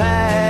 pé.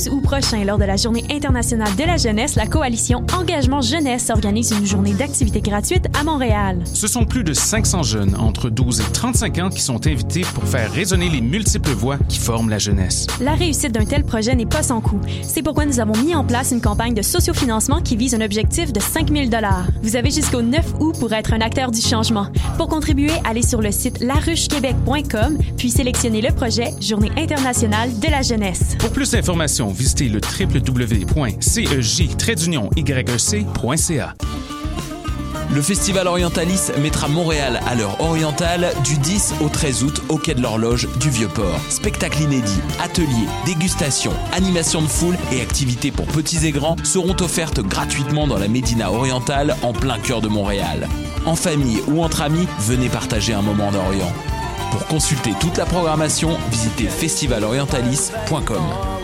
12 août prochain, lors de la Journée internationale de la jeunesse, la coalition Engagement Jeunesse organise une journée d'activités gratuites à Montréal. Ce sont plus de 500 jeunes entre 12 et 35 ans qui sont invités pour faire résonner les multiples voix qui forment la jeunesse. La réussite d'un tel projet n'est pas sans coût. C'est pourquoi nous avons mis en place une campagne de sociofinancement qui vise un objectif de 5 000 Vous avez jusqu'au 9 août pour être un acteur du changement. Pour contribuer, allez sur le site laruchequebec.com puis sélectionnez le projet Journée internationale de la jeunesse. Pour plus d'informations, visitez le www.cej-yec.ca. Le Festival Orientalis mettra Montréal à l'heure orientale du 10 au 13 août au Quai de l'Horloge du Vieux-Port. Spectacles inédits, ateliers, dégustations, animations de foule et activités pour petits et grands seront offertes gratuitement dans la Médina orientale en plein cœur de Montréal. En famille ou entre amis, venez partager un moment d'Orient. Pour consulter toute la programmation, visitez festivalorientalis.com.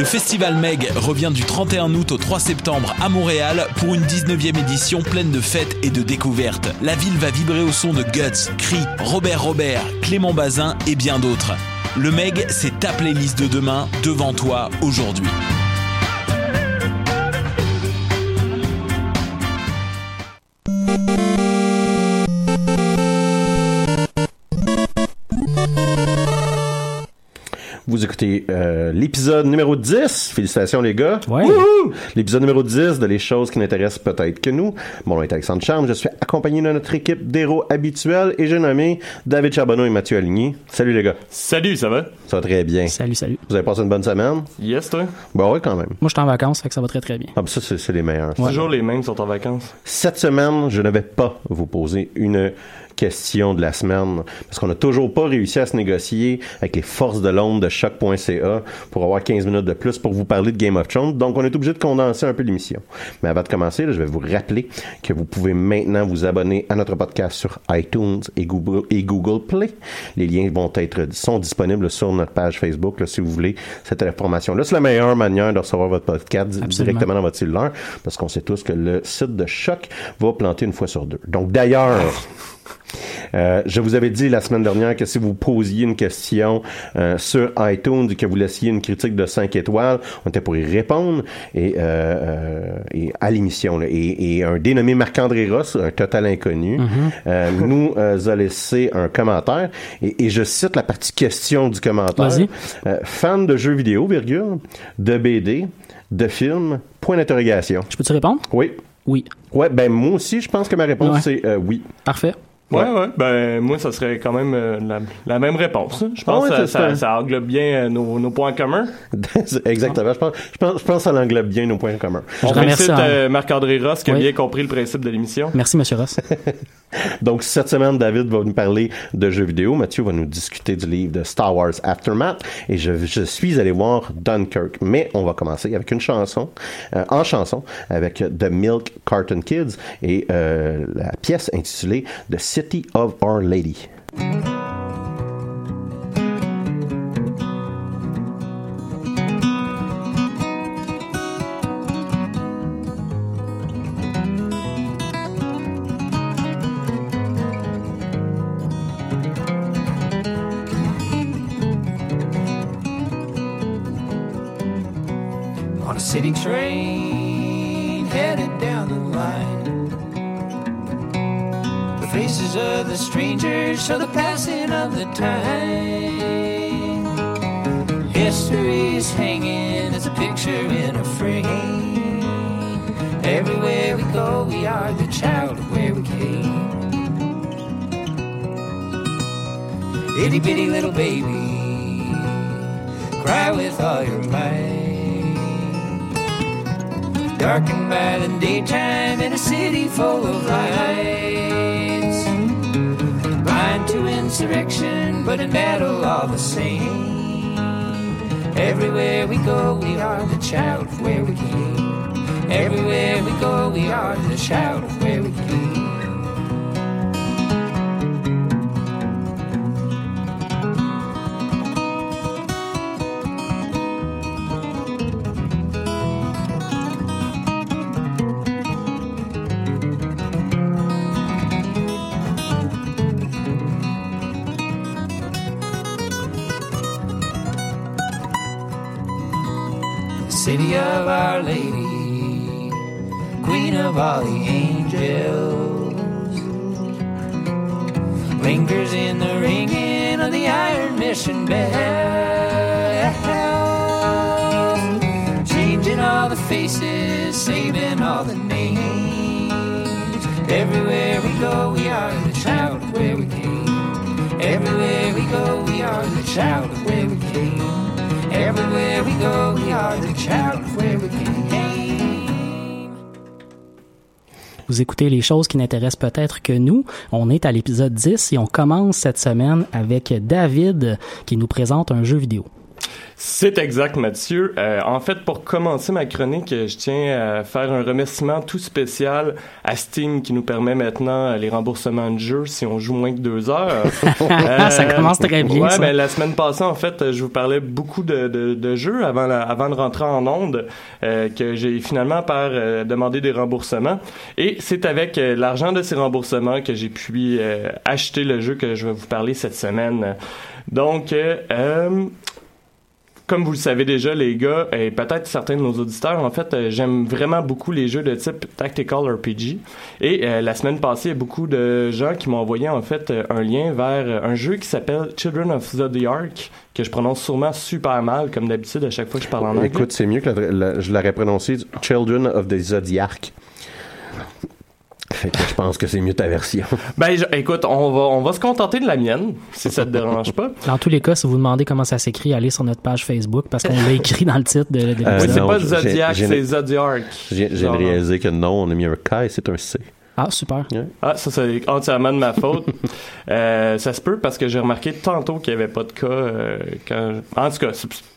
Le Festival Meg revient du 31 août au 3 septembre à Montréal pour une 19e édition pleine de fêtes et de découvertes. La ville va vibrer au son de Guts, Cri, Robert Robert, Clément Bazin et bien d'autres. Le Meg, c'est ta playlist de demain devant toi aujourd'hui. Vous écoutez euh, l'épisode numéro 10. Félicitations les gars. Ouais. Wouhou! L'épisode numéro 10 de Les choses qui n'intéressent peut-être que nous. Mon nom est Alexandre Charme. Je suis accompagné de notre équipe d'héros habituels et j'ai nommé David Charbonneau et Mathieu Aligny. Salut les gars. Salut, ça va? Ça va très bien. Salut, salut. Vous avez passé une bonne semaine? Yes, toi? Bon, oui, quand même. Moi, je suis en vacances, fait que ça va très très bien. Ah, ben ça, c'est c'est les meilleurs. Toujours les mêmes sont en vacances. Cette semaine, je ne vais pas vous poser une question de la semaine parce qu'on n'a toujours pas réussi à se négocier avec les forces de l'ombre de choc.ca pour avoir 15 minutes de plus pour vous parler de Game of Thrones. Donc, on est obligé de condenser un peu l'émission. Mais avant de commencer, là, je vais vous rappeler que vous pouvez maintenant vous abonner à notre podcast sur iTunes et Google, et Google Play. Les liens vont être sont disponibles sur notre page Facebook là, si vous voulez cette information-là. C'est la meilleure manière de recevoir votre podcast directement dans votre cellulaire parce qu'on sait tous que le site de Choc va planter une fois sur deux. Donc, d'ailleurs, euh, je vous avais dit la semaine dernière que si vous posiez une question euh, sur iTunes et que vous laissiez une critique de 5 étoiles, on était pour y répondre et, euh, et à l'émission. Et, et un dénommé Marc-André Ross, un total inconnu, euh, nous euh, a laissé un commentaire et, et je cite la partie question du commentaire. Vas-y. Fan de jeux vidéo, virgule, de BD, de films, point d'interrogation. Je peux-tu répondre? Oui. Oui. Ouais, ben moi aussi, je pense que ma réponse Ouais. c'est oui. Parfait. Ouais, ouais. Ben, moi, ça serait quand même euh, la, la même réponse. hein. Je pense Ah ouais, que ça, ça, ça. ça englobe bien euh, nos, nos points communs. Exactement. Je pense, je pense, je pense que ça l'englobe bien nos points communs. On Je remercie, félicite hein. euh, Marc-André Ross qui a bien compris le principe de l'émission. Merci, Monsieur Ross. Donc, cette semaine, David va nous parler de jeux vidéo. Mathieu va nous discuter du livre de Star Wars Aftermath. Et je, je suis allé voir Dunkirk. Mais on va commencer avec une chanson, euh, en chanson, avec The Milk Carton Kids et euh, la pièce intitulée The City of Our Lady. Traces of the strangers show the passing of the time. History's hanging as a picture in a frame. Everywhere we go, we are the child of where we came. Itty bitty little baby, cry with all your might. Darkened by the daytime in a city full of lights. To insurrection, but in battle all the same. Everywhere we go, we are the child of where we came. Everywhere we go, we are the child Les choses qui n'intéressent peut-être que nous. On est à l'épisode 10 et on commence cette semaine avec David qui nous présente un jeu vidéo. C'est exact, Mathieu. Euh, en fait, pour commencer ma chronique, je tiens à faire un remerciement tout spécial à Steam qui nous permet maintenant les remboursements de jeux si on joue moins que deux heures. Euh, ça commence très bien. Ouais, ça. ben, la semaine passée, en fait, je vous parlais beaucoup de, de, de jeux avant, la- avant de rentrer en onde euh, que j'ai finalement par demander des remboursements. Et c'est avec l'argent de ces remboursements que j'ai pu euh, acheter le jeu que je vais vous parler cette semaine. Donc, euh, comme vous le savez déjà, les gars, et peut-être certains de nos auditeurs, en fait, euh, j'aime vraiment beaucoup les jeux de type Tactical RPG. Et euh, la semaine passée, il y a beaucoup de gens qui m'ont envoyé, en fait, euh, un lien vers un jeu qui s'appelle Children of Zodiac, que je prononce sûrement super mal, comme d'habitude, à chaque fois que je parle en anglais. Écoute, c'est mieux que la- la- je l'aurais prononcé Children of the Zodiac. Fait que je pense que c'est mieux ta version. Ben, je- écoute, on va, on va se contenter de la mienne, si ça te dérange pas. Dans tous les cas, si vous demandez comment ça s'écrit, allez sur notre page Facebook parce qu'on l'a écrit dans le titre de, de Euh, Oui, c'est pas Zodiac, c'est Zodiac. J'ai réalisé que non, on a mis un K et c'est un C. Ah, super. Ah, ça, c'est entièrement de ma faute. Euh, ça se peut parce que j'ai remarqué tantôt qu'il n'y avait pas de cas euh, quand... En tout cas,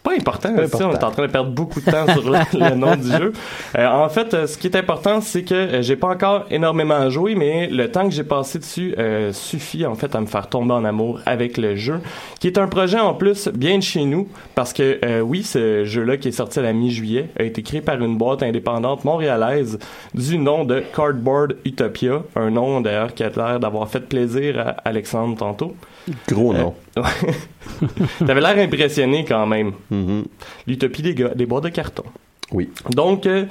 pas important. pas sais, On est important. en train de perdre beaucoup de temps sur le, le nom du jeu. Euh, en fait, euh, ce qui est important, c'est que euh, j'ai pas encore énormément joué, mais le temps que j'ai passé dessus euh, suffit en fait à me faire tomber en amour avec le jeu, qui est un projet en plus bien de chez nous, parce que euh, oui, ce jeu-là qui est sorti à la mi-juillet a été créé par une boîte indépendante montréalaise du nom de Cardboard Utopia, un nom d'ailleurs qui a l'air d'avoir fait plaisir à Alexandre tantôt. Gros nom. T'avais l'air impressionné quand même. Mhm. L'utopie des, gars, des boîtes de carton. Oui. Donc, euh,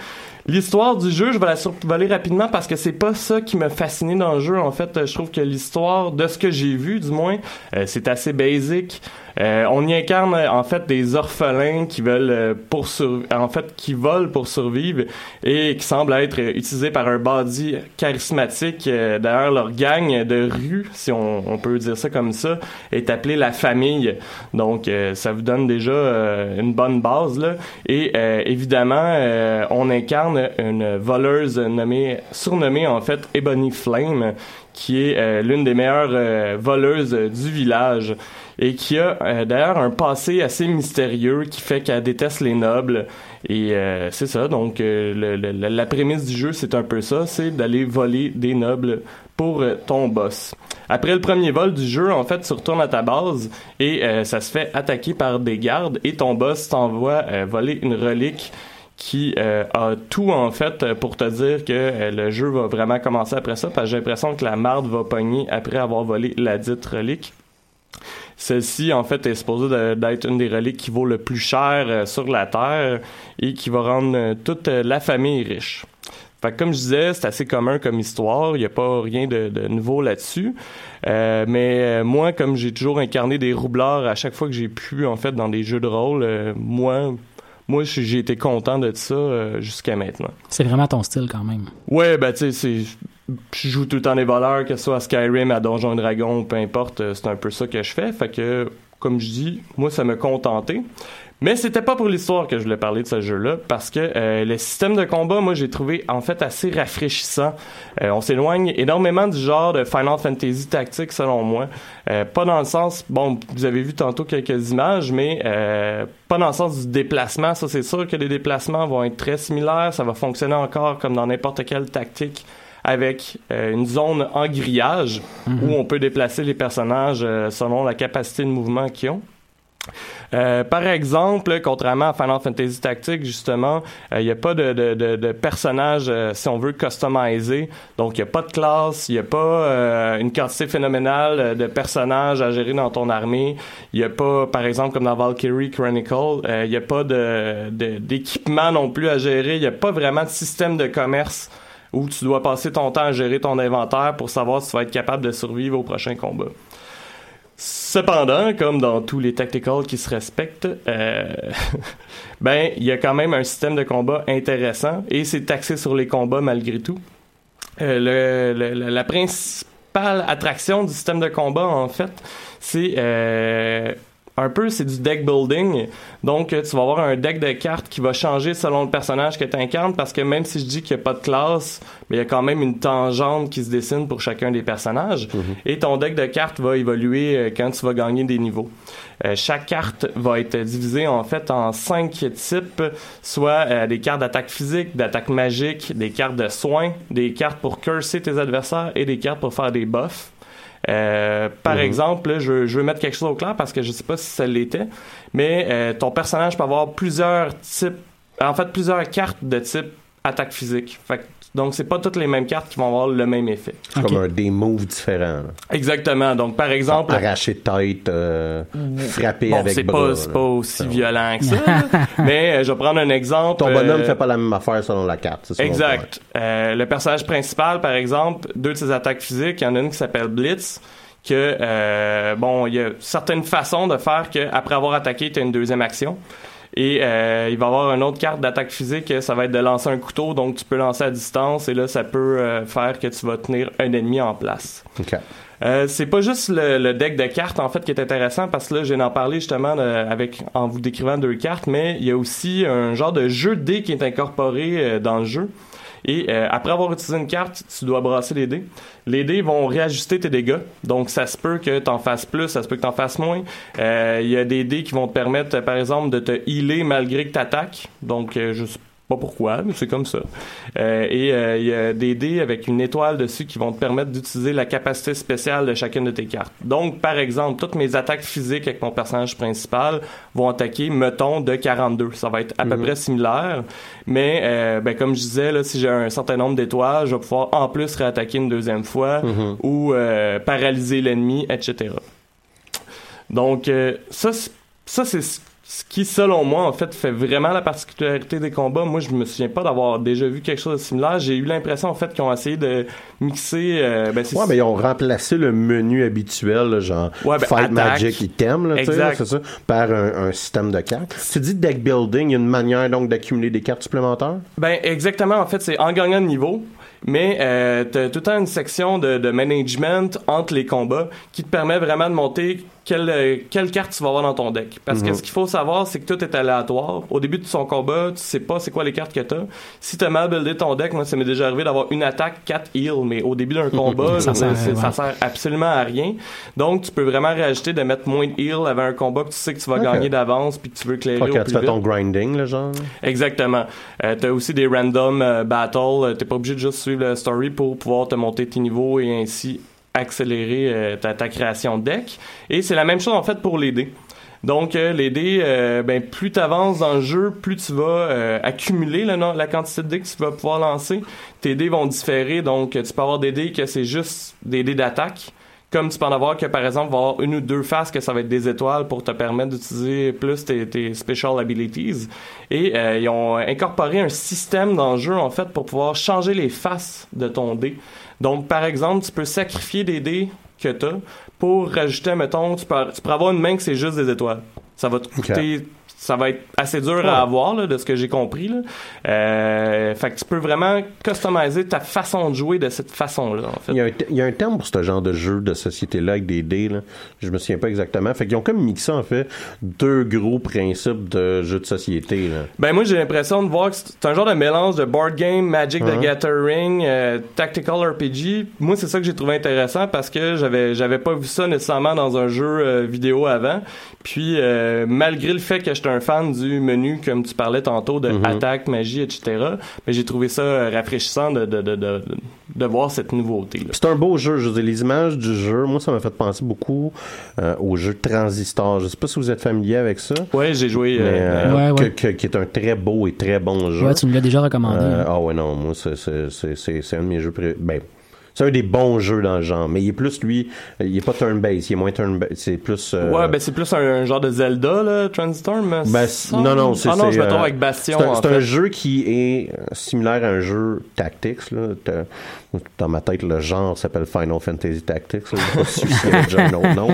l'histoire du jeu, je vais la survoler rapidement parce que c'est pas ça qui m'a fasciné dans le jeu. En fait, je trouve que l'histoire, de ce que j'ai vu, du moins, euh, c'est assez basic. Euh, on y incarne euh, en fait des orphelins qui veulent pour en fait qui volent pour survivre et qui semblent être utilisés par un bandit charismatique. D'ailleurs, leur gang de rue, si on, peut dire ça comme ça, est appelée la famille. Donc, ça vous donne déjà une bonne base là. Et évidemment, on incarne une voleuse nommée surnommée en fait Ebony Flame qui est euh, l'une des meilleures euh, voleuses du village et qui a euh, d'ailleurs un passé assez mystérieux qui fait qu'elle déteste les nobles et c'est ça donc la- prémisse du jeu c'est un peu ça c'est d'aller voler des nobles pour ton boss. Après le premier vol du jeu, en fait, tu retournes à ta base et ça se fait attaquer par des gardes et ton boss t'envoie voler une relique qui euh, a tout en fait euh, pour te dire que euh, le jeu va vraiment commencer après ça parce que j'ai l'impression que la marde va pogner après avoir volé la dite relique. Celle-ci, en fait, est supposée d'être une des reliques qui vaut le plus cher sur la Terre et qui va rendre toute la famille riche. Fait que comme je disais, c'est assez commun comme histoire. Il n'y a pas rien de, nouveau là-dessus. Mais moi, comme j'ai toujours incarné des roublards à chaque fois que j'ai pu, en fait, dans des jeux de rôle, moi, moi, j'ai été content de ça euh, jusqu'à maintenant. C'est vraiment ton style quand même. Ouais, ben tu sais, c'est je joue tout le temps des voleurs, que ce soit à Skyrim, à Donjon Dragon, peu importe, euh, c'est un peu ça que je fais. Fait que, comme je dis, moi, ça me contentait. Mais c'était pas pour l'histoire que je voulais parler de ce jeu-là, parce que euh, le système de combat, moi, j'ai trouvé en fait assez rafraîchissant. Euh, on s'éloigne énormément du genre de Final Fantasy tactique, selon moi. Euh, pas dans le sens, bon, vous avez vu tantôt quelques images, mais euh, pas dans le sens du déplacement. Ça, c'est sûr que les déplacements vont être très similaires. Ça va fonctionner encore comme dans n'importe quelle tactique avec euh, une zone en grillage où on peut déplacer les personnages euh, selon la capacité de mouvement qu'ils ont. Euh, par exemple, contrairement à Final Fantasy Tactics, justement, il n'y a pas de, de, de, de personnage, euh, si on veut, customisé. Donc, il n'y a pas de classe, il n'y a pas euh, une quantité phénoménale euh, de personnages à gérer dans ton armée. Il n'y a pas, par exemple, comme dans Valkyrie Chronicle, euh, il n'y a pas d'équipement non plus à gérer. Il n'y a pas vraiment de système de commerce où tu dois passer ton temps à gérer ton inventaire pour savoir si tu vas être capable de survivre au prochain combat. Cependant, comme dans tous les tacticals qui se respectent, euh, ben il y a quand même un système de combat intéressant et c'est axé sur les combats malgré tout. Euh, la principale attraction du système de combat, en fait, c'est euh, un peu c'est du deck building. Donc, euh, tu vas avoir un deck de cartes qui va changer selon le personnage que tu incarnes parce que même si je dis qu'il n'y a pas de classe, mais il y a quand même une tangente qui se dessine pour chacun des personnages. Et ton deck de cartes va évoluer euh, quand tu vas gagner des niveaux. Euh, chaque carte va être divisée en fait en cinq types, soit euh, des cartes d'attaque physique, d'attaque magique, des cartes de soins, des cartes pour curser tes adversaires et des cartes pour faire des buffs. Euh, par exemple, là, je, je veux mettre quelque chose au clair parce que je sais pas si ça l'était, mais euh, ton personnage peut avoir plusieurs types, en fait plusieurs cartes de type attaque physique. Fait que- donc c'est pas toutes les mêmes cartes qui vont avoir le même effet. C'est comme un, des moves différents. là. Exactement. Donc par exemple, Arracher tête, euh, frapper bon, avec c'est bras. pas, c'est là. pas aussi violent que ça, mais euh, je vais prendre un exemple. Ton bonhomme euh, fait pas la même affaire selon la carte. Exact. Euh, le personnage principal, par exemple, deux de ses attaques physiques, il y en a une qui s'appelle Blitz, que euh, bon, il y a certaines façons de faire que après avoir attaqué, tu as une deuxième action. Et euh, il va y avoir une autre carte d'attaque physique, ça va être de lancer un couteau, donc tu peux lancer à distance et là ça peut euh, faire que tu vas tenir un ennemi en place. point. Ok. Euh, c'est pas juste le, le deck de cartes en fait qui est intéressant parce que là j'ai en parlé justement de- avec en vous décrivant deux cartes, mais il y a aussi un genre de jeu de dés qui est incorporé euh, dans le jeu. Et euh, après avoir utilisé une carte, tu dois brasser les dés. Les dés vont réajuster tes dégâts. Donc ça se peut que t'en fasses plus, ça se peut que t'en fasses moins. Euh, Il y a des dés qui vont te permettre, par exemple, de te healer malgré que t'attaques. Donc euh, je sais pas pourquoi, mais c'est comme ça. Euh, et euh, il y a des dés avec une étoile dessus qui vont te permettre d'utiliser la capacité spéciale de chacune de tes cartes. Donc, par exemple, toutes mes attaques physiques avec mon personnage principal vont attaquer, mettons, de 42. Ça va être à peu près similaire. Mais, euh, ben, comme je disais, là, si j'ai un certain nombre d'étoiles, je vais pouvoir en plus réattaquer une deuxième fois ou euh, paralyser l'ennemi, etc. Donc, euh, ça, ça c'est ce qui, selon moi, en fait, fait vraiment la particularité des combats. Moi, je me souviens pas d'avoir déjà vu quelque chose de similaire. J'ai eu l'impression, en fait, qu'ils ont essayé de mixer... euh, ben, Ouais, mais ils ont remplacé le menu habituel, là, genre Ouais, ben, Fight attaque. Magic Item, là, là, ça, par un, un système de cartes. Tu dis deck building, il y a une manière donc d'accumuler des cartes supplémentaires? Ben exactement, en fait, c'est en gagnant de niveau, mais euh, t'as tout le temps une section de, de management entre les combats qui te permet vraiment de monter quelle, euh, quelle carte tu vas avoir dans ton deck. Parce que ce qu'il faut savoir, c'est que tout est aléatoire. Au début de son combat, tu sais pas c'est quoi les cartes que t'as. Si t'as mal buildé ton deck, moi ça m'est déjà arrivé d'avoir une attaque, 4 heals, mais au début d'un combat, Ça sert ça sert absolument à rien. Donc tu peux vraiment réajouter de mettre moins de heal avec un combat que tu sais que tu vas gagner d'avance puis que tu veux clairer Pas au plus tu fais vite. ton grinding, là, genre. Exactement. Euh, t'as aussi des random euh, battles. Euh, T'es pas obligé de juste suivre la story pour pouvoir te monter tes niveaux et ainsi accélérer euh, ta, ta création de deck. Et c'est la même chose en fait pour les dés. Donc euh, les dés, euh, ben plus tu avances dans le jeu, plus tu vas accumuler la quantité de dés que tu vas pouvoir lancer. Tes dés vont différer, donc tu peux avoir des dés que c'est juste des dés d'attaque Comme tu peux en avoir que, par exemple, va avoir une ou deux faces que ça va être des étoiles pour te permettre d'utiliser plus tes, tes special abilities. Et euh, ils ont incorporé un système dans le jeu, en fait, pour pouvoir changer les faces de ton dé. Donc, par exemple, tu peux sacrifier des dés que tu as pour rajouter, mettons, tu peux, tu peux avoir une main que c'est juste des étoiles. Ça va te coûter ça va être assez dur Ouais. à avoir là, de ce que j'ai compris là. Euh, fait que tu peux vraiment customiser ta façon de jouer de cette façon-là en fait. Il y, a un, il y a un terme pour ce genre de jeu de société-là avec des dés. Là. Je me souviens pas exactement. Fait qu'ils ont comme mixé, en fait, deux gros principes de jeu de société. Là. Ben moi j'ai l'impression de voir que c'est un genre de mélange de board game, Magic Ouais. the Gathering, euh, tactical RPG. Moi c'est ça que j'ai trouvé intéressant parce que j'avais j'avais pas vu ça nécessairement dans un jeu euh, vidéo avant. Puis malgré le fait que j'étais un fan du menu comme tu parlais tantôt de Mhm. attaque, magie, etc. Mais j'ai trouvé ça euh, rafraîchissant de de, de, de, de voir cette nouveauté. C'est un beau jeu. Je veux dire, les images du jeu, moi, ça m'a fait penser beaucoup euh, au jeu Transistor. Je sais pas si vous êtes familier avec ça. Ouais, j'ai joué. Mais, euh, euh, Ouais, que- ouais. que- qui est un très beau et très bon jeu. Ouais, tu nous l'as déjà recommandé. Euh, hein. ah ouais, non, moi, c'est- c'est c'est- c'est- c'est un de mes jeux Ben, c'est un des bons jeux dans le genre, mais il est plus, lui, il est pas turn-based, il est moins turn-based, c'est plus... euh, Ouais, ben c'est plus un, un genre de Zelda là, Transistor. me ben, non, non, c'est Ah non, je me trompe euh, avec Bastion. C'est un, un jeu qui est euh, similaire à un jeu Tactics. Là. Dans ma tête, le genre s'appelle Final Fantasy Tactics. Je sais pas si déjà un autre nom.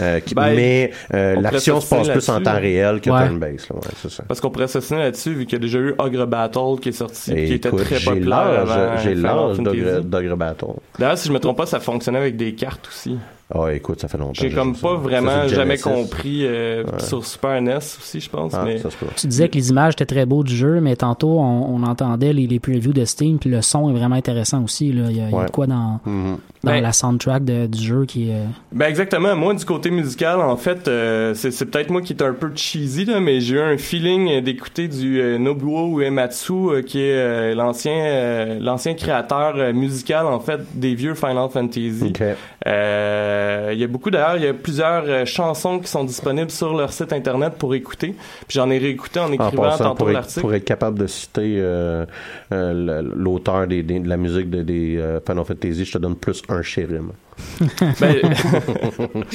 Euh, qui- Ben, mais euh, on l'action se passe plus en temps réel que Ouais. turn-based. Ouais. Parce qu'on pourrait s'assiner là-dessus, vu qu'il y a déjà eu Ogre Battle qui est sorti, Et qui était écoute, très populaire j'ai l'âge d'Ogre Battle. D'ailleurs, si je me trompe pas, ça fonctionnait avec des cartes aussi. Ah, écoute, ça fait longtemps. J'ai comme pas Ça, vraiment jamais compris euh, sur Super NES aussi, je pense. Ah, mais ça. Tu disais que les images étaient très beaux du jeu, mais tantôt, on, on entendait les, les previews de Steam, puis le son est vraiment intéressant aussi. Là. Il, y a, il y a Ouais. de quoi dans, Mhm. Dans Ben- la soundtrack de- du jeu qui est... euh, Ben exactement. Moi, du côté musical, en fait, euh, c'est peut-être moi qui est un peu cheesy là, mais j'ai eu un feeling euh, d'écouter du euh, Nobuo Uematsu, euh, qui est euh, l'ancien euh, l'ancien créateur euh, musical en fait des vieux Final Fantasy. Euh, Il y a beaucoup d'ailleurs, il y a plusieurs euh, chansons qui sont disponibles sur leur site internet pour écouter. Puis j'en ai réécouté en En écrivant passant, tantôt pour être, l'article. pour être capable de citer euh, euh, l'auteur des, des- de la musique de, des euh, Final Fantasy, je te donne plus un chérim. Ben,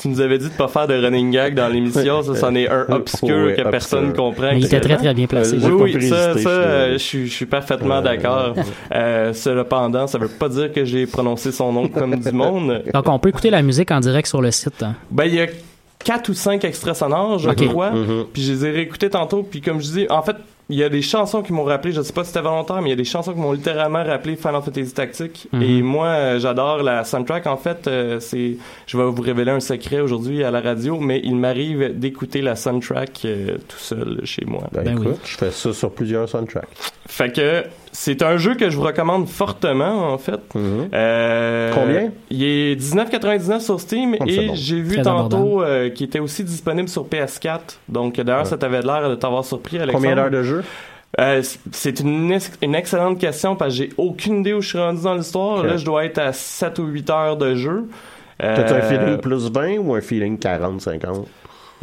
tu nous avais dit de pas faire de running gag dans l'émission, ça c'en est un obscur Ouais, que personne obscur. comprend. Mais il était très très bien placé. Euh, Oui, oui, ça, ça, je suis- euh, je suis, je suis parfaitement Euh, d'accord. Euh, cependant, ça veut pas dire que j'ai prononcé son nom comme du monde. Donc, on peut écouter la musique en direct sur le site. hein. Ben, il y a quatre ou cinq extraits sonores, je Ok. crois. Mhm. Puis je les ai réécoutés tantôt. Puis comme je dis, en fait, il y a des chansons qui m'ont rappelé, je sais pas si c'était volontaire, mais il y a des chansons qui m'ont littéralement rappelé Final Fantasy Tactique. Mhm. Et moi, euh, j'adore la soundtrack. En fait, euh, c'est, je vais vous révéler un secret aujourd'hui à la radio, mais il m'arrive d'écouter la soundtrack euh, tout seul chez moi. Ben, Ben écoute, oui. je fais ça sur plusieurs soundtracks. Fait que c'est un jeu que je vous recommande fortement, en fait. Mhm. Euh, Combien? Il est 19,99 sur Steam Oh, et bon. j'ai vu Très tantôt euh, qu'il était aussi disponible sur PS4. Donc d'ailleurs, Ouais. ça t'avait l'air de t'avoir surpris, Alexandre. Combien d'heures de jeu? Euh, c'est une, ex- une excellente question parce que j'ai aucune idée où je suis rendu dans l'histoire. Là, je dois être à 7 ou 8 heures de jeu. T'as-tu un feeling plus 20 ou un feeling 40, 50?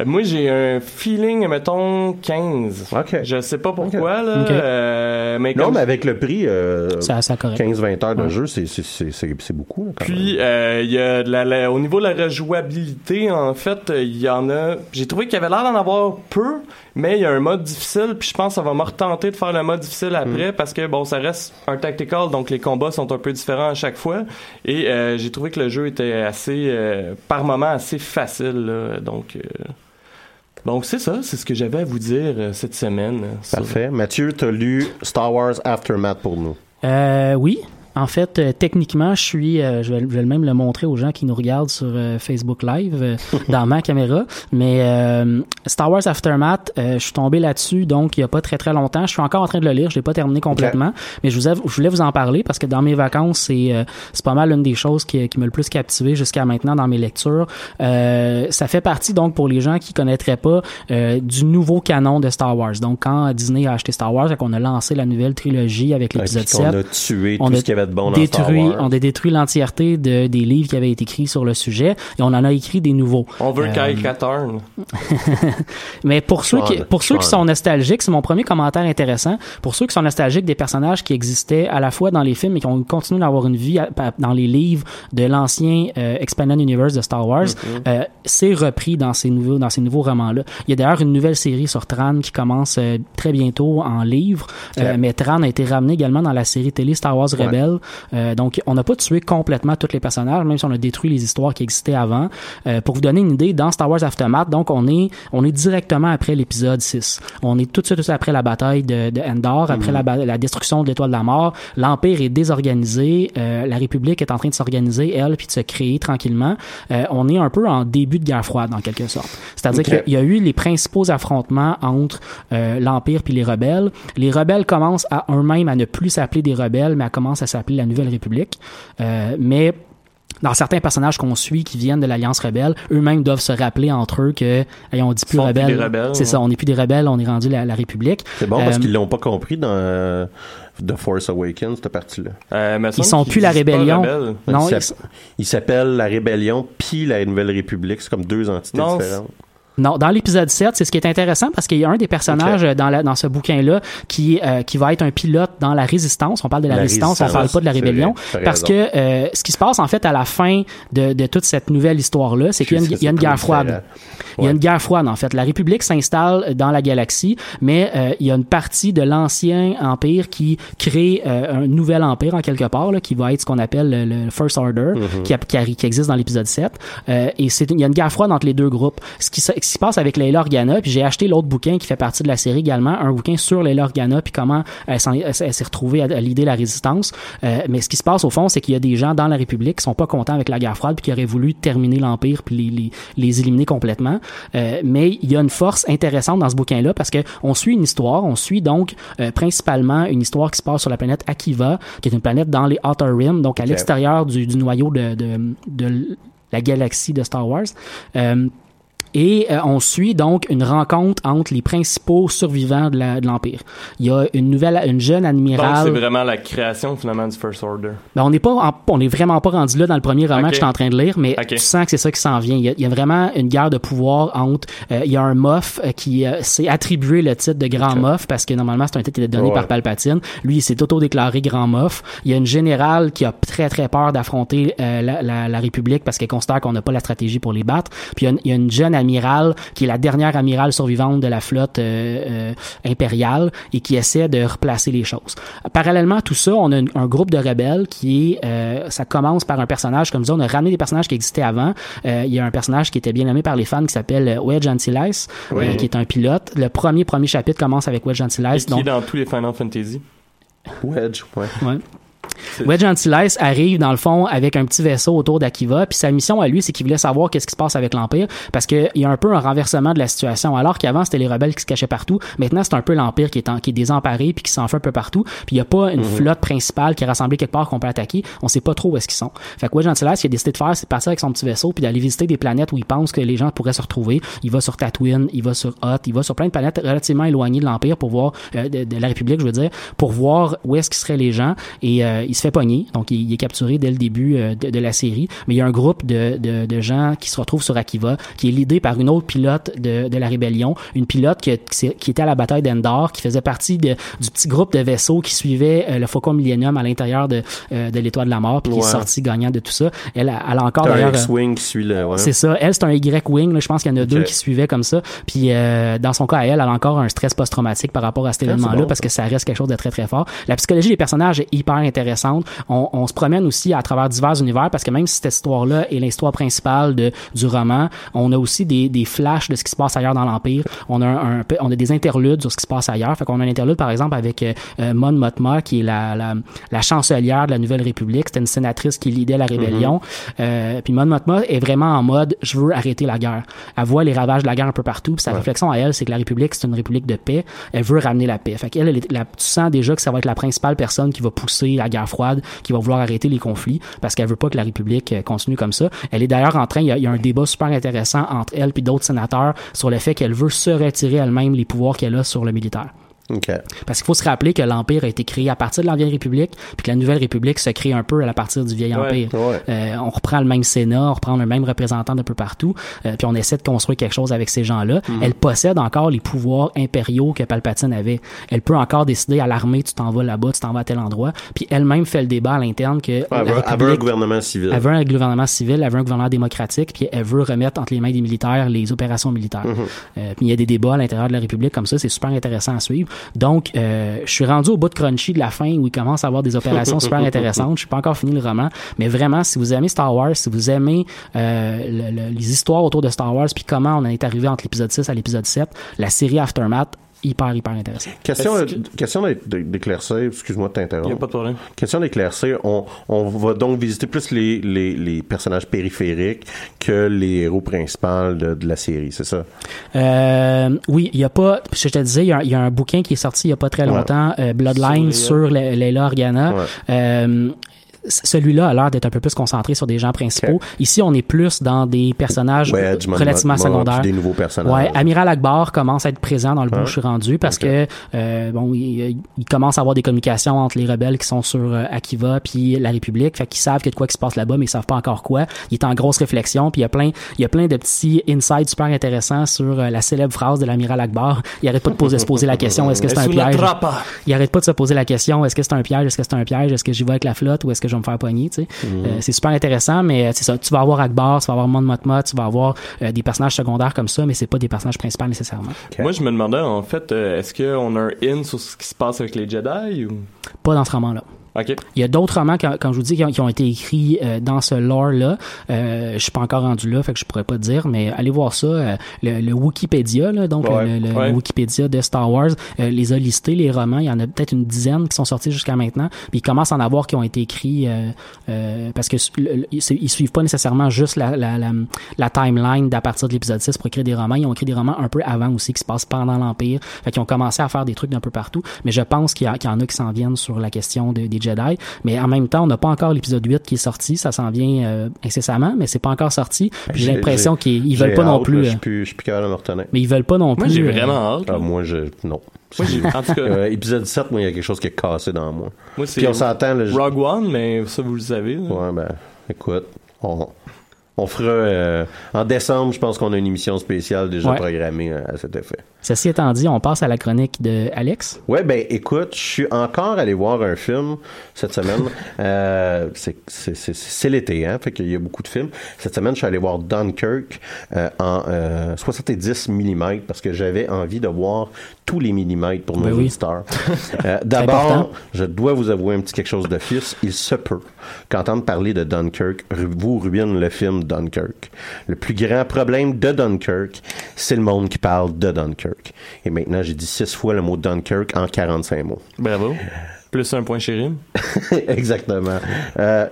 Moi, j'ai un feeling, mettons, 15. Ok. Je sais pas pourquoi, là. Ok. euh, mais Non, comme- mais avec le prix, euh, C'est assez correct. 15-20 heures de Ouais. jeu, c'est- c'est- c'est c'est- c'est beaucoup. là, quand Puis, euh, il y a de la, la- au niveau de la rejouabilité, en fait, euh, il y en a. J'ai trouvé qu'il y avait l'air d'en avoir peu, mais il y a un mode difficile. Puis, je pense que ça va me retenter de faire le mode difficile après parce que, bon, ça reste un tactical, donc les combats sont un peu différents à chaque fois. Et euh, j'ai trouvé que le jeu était assez, euh, par moment, assez facile. là. donc, euh, donc c'est ça, c'est ce que j'avais à vous dire euh, cette semaine. sur- Parfait. Mathieu, t'as lu Star Wars Aftermath pour nous. Euh, oui. En fait, euh, techniquement, je suis, euh, je, vais, je vais même le montrer aux gens qui nous regardent sur euh, Facebook Live euh, dans ma caméra. Mais euh, Star Wars Aftermath, euh, je suis tombé là-dessus, donc il y a pas très très longtemps. Je suis encore en train de le lire, je l'ai pas terminé complètement, mais je, vous av- je voulais vous en parler parce que dans mes vacances, c'est euh, c'est pas mal une des choses qui, qui m'a le plus captivé jusqu'à maintenant dans mes lectures. Euh, ça fait partie donc pour les gens qui connaîtraient pas euh, du nouveau canon de Star Wars. Donc quand Disney a acheté Star Wars et qu'on a lancé la nouvelle trilogie avec l'épisode Puis qu'on 7, a tué on tout a- ce qu'il y avait avait de bon dans Star détruit, Wars? on a détruit l'entièreté de, des livres qui avaient été écrits sur le sujet et on en a écrit des nouveaux. On veut Euh, Kyle Katarn. Mais pour ceux qui, pour ceux qui sont nostalgiques, c'est mon premier commentaire intéressant. Pour ceux qui sont nostalgiques des personnages qui existaient à la fois dans les films et qui ont continué d'avoir une vie à- à- dans les livres de l'ancien euh, Expanded Universe de Star Wars, euh, c'est repris dans ces nouveaux dans ces nouveaux romans-là. Il y a d'ailleurs une nouvelle série sur Tran qui commence euh, très bientôt en livre, Euh, mais Tran a été ramené également dans la série télé Star Wars Ouais. Euh, donc on n'a pas tué complètement tous les personnages, même si on a détruit les histoires qui existaient avant. Euh, pour vous donner une idée, dans Star Wars Aftermath, donc on est on est directement après l'épisode 6. On est tout de suite, après la bataille de, de Endor, après la, destruction de l'étoile de la mort. L'Empire est désorganisé, euh, la République est en train de s'organiser, elle, puis de se créer tranquillement. On est un peu en début de guerre froide, en quelque sorte. C'est-à-dire qu'il y a- eu les principaux affrontements entre l'Empire puis les rebelles. Les rebelles commencent à eux-mêmes à ne plus s'appeler des rebelles, mais à commencer à s'appeler la Nouvelle République. Euh, mais dans certains personnages qu'on suit qui viennent de l'Alliance rebelle, eux-mêmes doivent se rappeler entre eux que hey, on dit plus rebelles, C'est ouais. ça, on n'est plus des rebelles, on est rendu la, la République. C'est bon parce Euh, qu'ils l'ont pas compris dans euh, The Force Awakens, cette partie-là. Euh, Ils sont plus la rébellion. rebelle. Non, il ils- s'app- il s'appelle la Rébellion puis la Nouvelle République. C'est comme deux entités Non, différentes. Non, dans l'épisode 7, c'est ce qui est intéressant parce qu'il y a un des personnages euh, dans, la, dans ce bouquin-là qui, euh, qui va être un pilote dans la résistance. On parle de la, La résistance, on parle Résistance, pas de la rébellion. vrai, Parce raison. que euh, ce qui se passe en fait à la fin de, de toute cette nouvelle histoire-là, c'est qu'il y a une, il y a une guerre froide. Il y a une guerre froide, en fait. La République s'installe dans la galaxie, mais euh, il y a une partie de l'ancien empire qui crée un nouvel empire, en quelque part, là, qui va être ce qu'on appelle le, le First Order, Mhm. qui, qui, existe dans l'épisode 7. Euh, et c'est, il y a une guerre froide entre les deux groupes. Ce qui, ce qui se passe avec Leila Organa, puis j'ai acheté l'autre bouquin qui fait partie de la série également, un bouquin sur Leila Organa, puis comment elle, s'en- elle s'est retrouvée à, à l'idée de la résistance. Euh, mais ce qui se passe, au fond, c'est qu'il y a des gens dans la République qui sont pas contents avec la guerre froide, puis qui auraient voulu terminer l'Empire, puis les, les, les éliminer complètement. Euh, mais il y a une force intéressante dans ce bouquin-là parce que on suit une histoire, on suit donc euh, principalement une histoire qui se passe sur la planète Akiva, qui est une planète dans les Outer Rim, donc à l'extérieur du, du noyau de, de, de la galaxie de Star Wars. Euh, et euh, on suit donc une rencontre entre les principaux survivants de l'Empire. Il y a une nouvelle, une jeune Donc, admirale. c'est vraiment la création, finalement, du First Order. Ben, on n'est pas, en- on est vraiment pas rendu là dans le premier roman que je suis en train de lire, mais Ok. tu sens que c'est ça qui s'en vient. Il y, a, il y a vraiment une guerre de pouvoir entre. euh, il y a un Moff euh, qui euh, s'est attribué le titre de Grand Moff parce que normalement c'est un titre qui était donné Ouais. par Palpatine. Lui, il s'est auto-déclaré Grand Moff. Il y a une générale qui a très très peur d'affronter euh, la, la, la République parce qu'elle considère qu'on n'a pas la stratégie pour les battre. Puis il y a une, il y a une jeune amirale qui est la dernière amirale survivante de la flotte euh, euh, impériale et qui essaie de replacer les choses. Parallèlement à tout ça, on a un, un groupe de rebelles qui est, euh, ça commence par un personnage comme ça, on a ramené des personnages qui existaient avant. Euh, il y a un personnage qui était bien aimé par les fans qui s'appelle Wedge Antilles, euh, qui est un pilote. Le premier premier chapitre commence avec Wedge Et Antilles. qui est dans tous les Final Fantasy. Wedge, ouais. ouais. Wedge Antilles arrive dans le fond avec un petit vaisseau autour d'Akiva, puis sa mission à lui, c'est qu'il voulait savoir qu'est-ce qui se passe avec l'Empire, parce qu'il y a un peu un renversement de la situation. Alors qu'avant c'était les rebelles qui se cachaient partout, maintenant c'est un peu l'Empire qui est, en- qui est désemparé puis qui s'enfuit un peu partout. Puis il y a pas une flotte principale qui est rassemblée quelque part qu'on peut attaquer. On sait pas trop où est-ce qu'ils sont. Fait que Wedge Antilles, ce qu'il a décidé de faire, c'est de partir avec son petit vaisseau puis d'aller visiter des planètes où il pense que les gens pourraient se retrouver. Il va sur Tatooine, il va sur Hoth, il va sur plein de planètes relativement éloignées de l'Empire pour voir euh, de, de la République, je veux dire, pour voir où est-ce qu'ils seraient les gens. Et euh, il se fait pogner, donc il, il est capturé dès le début euh, de, de la série. Mais il y a un groupe de, de, de gens qui se retrouvent sur Akiva, qui est l'idée par une autre pilote de, de la rébellion, une pilote qui, qui, était à la bataille d'Endor, qui faisait partie de, du petit groupe de vaisseaux qui suivait euh, le Faucon Millennium à l'intérieur de, euh, de l'étoile de la mort, puis qui est sorti gagnant de tout ça. Elle, a- elle a encore T'as un d'ailleurs. X-Wing qui suit le. Ouais. c'est ça. Elle, c'est un Y-Wing. Je pense qu'il y en a deux qui suivaient comme ça. Puis euh, dans son cas, à elle, elle a encore un stress post-traumatique par rapport à cet Ah, c'est événement-là bon, parce ça. que ça reste quelque chose de très, très fort. La psychologie des personnages est hyper intéressante. On, on se promène aussi à travers divers univers parce que même si cette histoire-là est l'histoire principale de, du roman, on a aussi des, des flashs de ce qui se passe ailleurs dans l'Empire. On a un, on a des interludes sur ce qui se passe ailleurs. Fait qu'on a un interlude, par exemple, avec euh, euh, Mon Mothma, qui est la, la, la chancelière de la Nouvelle République. C'était une sénatrice qui lidait la rébellion. Euh, puis Mon Mothma est vraiment en mode je veux arrêter la guerre. Elle voit les ravages de la guerre un peu partout. Puis sa réflexion à elle, c'est que la République, c'est une république de paix. Elle veut ramener la paix. Fait qu'elle, tu sens déjà que ça va être la principale personne qui va pousser la guerre froide, qui va vouloir arrêter les conflits, parce qu'elle veut pas que la République euh, continue comme ça. Elle est d'ailleurs en train, il y, il y a un débat super intéressant entre elle et d'autres sénateurs sur le fait qu'elle veut se retirer elle-même les pouvoirs qu'elle a sur le militaire. OK. Parce qu'il faut se rappeler que l'Empire a été créé à partir de la Vieille République, puis que la Nouvelle République se crée un peu à partir du Vieil Empire. ouais. Euh, on reprend le même Sénat, on reprend le même représentant d'un peu partout, euh, puis on essaie de construire quelque chose avec ces gens-là. Mhm. Elle possède encore les pouvoirs impériaux que Palpatine avait. Elle peut encore décider à l'armée, tu t'en vas là-bas, tu t'en vas à tel endroit, puis elle-même fait le débat à l'interne que Ouais, elle veut- elle veut un gouvernement civil. elle veut un gouvernement civil, elle veut un gouvernement démocratique, puis elle veut remettre entre les mains des militaires les opérations militaires. Mhm. Euh, puis il y a des débats à l'intérieur de la République comme ça, c'est super intéressant à suivre. Donc, euh, je suis rendu au bout de Crunchy de la fin où il commence à avoir des opérations super intéressantes. Je suis pas encore fini le roman, mais vraiment, si vous aimez Star Wars, si vous aimez euh, le- le- les histoires autour de Star Wars, puis comment on en est arrivé entre l'épisode 6 à l'épisode 7, la série Aftermath, hyper, hyper intéressante. Question, question d'é- d'é- d'éclaircir, excuse-moi de Il n'y a t'interrompre. pas de problème. Question d'éclaircir, on, on va donc visiter plus les, les, les personnages périphériques que les héros principaux de, de la série, c'est ça? Euh, oui, il y a pas, je te disais, il y a, un- il y a un bouquin qui est sorti il y a pas très Ouais. longtemps, euh, Bloodline Sur sur Le- Leila Organa. Ouais. Euh, celui-là a l'air d'être un peu plus concentré sur des gens principaux. Ici, on est plus dans des personnages Ouais, relativement secondaires. des nouveaux personnages. Ouais, Amiral Akbar commence à être présent dans le bout Hein? où je suis rendu parce que euh, bon, il, il commence à avoir des communications entre les rebelles qui sont sur euh, Akiva puis la République, fait qu'ils savent qu'il y a de quoi qui se passe là-bas, mais ils savent pas encore quoi. Il est en grosse réflexion, puis il y a plein, il y a plein de petits insights super intéressants sur euh, la célèbre phrase de l'amiral Akbar. Il arrête pas de poser, se poser la question est-ce que c'est un piège? il arrête pas de se poser la question est-ce que c'est un piège? Est-ce que c'est un piège? Est-ce que j'y vais avec la flotte ou est-ce que je vais me faire pogner tu sais. Euh, c'est super intéressant mais euh, c'est ça. Tu vas avoir Akbar tu vas avoir Mon Mothma tu vas avoir euh, des personnages secondaires comme ça mais c'est pas des personnages principaux nécessairement. Moi, je me demandais, en fait, euh, est-ce qu'on a un in sur ce qui se passe avec les Jedi ou? pas dans ce roman Il y a d'autres romans, quand, je vous dis, qui ont, qui ont été écrits euh, dans ce lore-là. Euh, je suis pas encore rendu là, fait que je pourrais pas te dire, mais allez voir ça. euh, le, le Wikipédia, là, donc Ouais, le, le- ouais. le Wikipédia de Star Wars, euh, les a listés, les romans. Il y en a peut-être une dizaine qui sont sortis jusqu'à maintenant. Puis il commence à en avoir qui ont été écrits parce que ils suivent pas nécessairement juste la, la, la, la timeline d'à partir de l'épisode 6 pour écrire des romans. Ils ont écrit des romans un peu avant aussi, qui se passent pendant l'Empire. Fait qu'ils ont commencé à faire des trucs d'un peu partout. Mais je pense qu'il y, a- qu'il y en a qui s'en viennent sur la question de- des Jedi. Mais en même temps, on n'a pas encore l'épisode 8 qui est sorti. Ça s'en vient euh, incessamment, mais c'est pas encore sorti. J'ai l'impression qu'ils ils veulent pas non hâte, plus. là, Je euh, suis plus, je suis plus capable de me retenir. mais ils veulent pas non Moi, plus. j'ai euh, vraiment hâte. Ah, moi, je. Non. Moi, en tout cas, Euh, épisode 7, moi, il y a quelque chose qui est cassé dans moi. moi, c'est Puis on s'entend, Rogue One, mais ça, vous le savez. là. Ouais, ben, écoute, on, on fera. euh, en décembre, je pense qu'on a une émission spéciale déjà Ouais. programmée euh, à cet effet. Ceci étant dit, on passe à la chronique de Alex. Ouais, ben écoute, je suis encore allé voir un film cette semaine. Euh, c'est- l'été, hein, fait qu'il y a beaucoup de films. Cette semaine, je suis allé voir Dunkirk euh, en euh, 70 mm parce que j'avais envie de voir tous les millimètres pour nos Ben oui. Euh, important. D'abord, je dois vous avouer un petit quelque chose de fils. Il se peut qu'entendre parler de Dunkirk vous ruine le film Dunkirk. Le plus grand problème de Dunkirk, c'est le monde qui parle de Dunkirk. Et maintenant, j'ai dit six fois le mot Dunkirk en 45 mots. Bravo. Plus un point chez Rim. Exactement. Euh,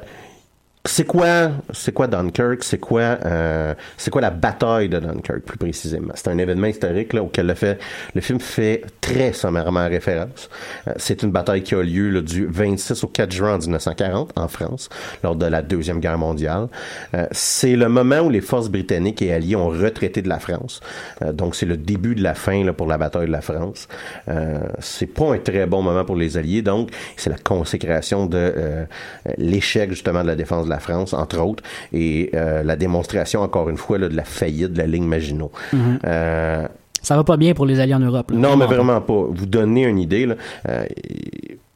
c'est quoi, c'est quoi Dunkirk? C'est quoi, euh, c'est quoi la bataille de Dunkirk, plus précisément? C'est un événement historique là, auquel le, fait, le film fait très sommairement référence. Euh, c'est une bataille qui a lieu là, du 26 au 4 juin en 1940 en France, lors de la Deuxième Guerre mondiale. Euh, c'est le moment où les forces britanniques et alliées ont retraité de la France. Euh, donc, c'est le début de la fin là, pour la bataille de la France. C'est pas un très bon moment pour les alliés. Donc, c'est la consécration de l'échec justement de la défense de la France, entre autres, et euh, la démonstration, encore une fois, là, de la faillite de la ligne Maginot. Euh, Ça va pas bien pour les alliés en Europe. là. non, mais vraiment pas. Vous donnez une idée, là.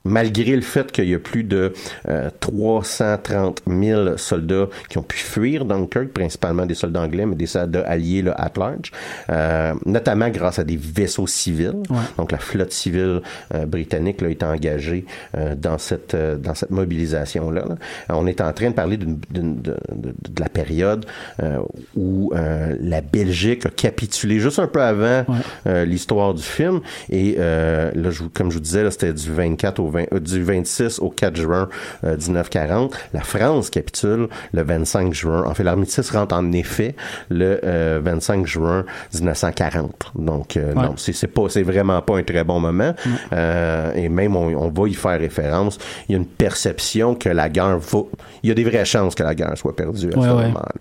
Malgré le fait qu'il y a plus de euh, 330 000 soldats qui ont pu fuir Dunkirk, principalement des soldats anglais, mais des soldats alliés là, at large, euh, notamment grâce à des vaisseaux civils. Ouais. Donc la flotte civile euh, britannique là, est engagée euh, dans cette euh, dans cette mobilisation là. On est en train de parler d'une, d'une- de, de- de la période euh, où euh, la Belgique a capitulé juste un peu avant Ouais. euh, l'histoire du film et euh, là je, comme je vous disais là, c'était du 24 au 20, euh, du 26 au 4 juin euh, 1940. La France capitule le 25 juin. En fait, l'armistice rentre en effet le euh, 25 juin 1940. Donc euh, Ouais. non, c'est pas c'est vraiment pas un très bon moment. Euh, et même on, on va y faire référence. Il y a une perception que la guerre va. Il y a des vraies chances que la guerre soit perdue à Ouais, ce ouais. moment-là.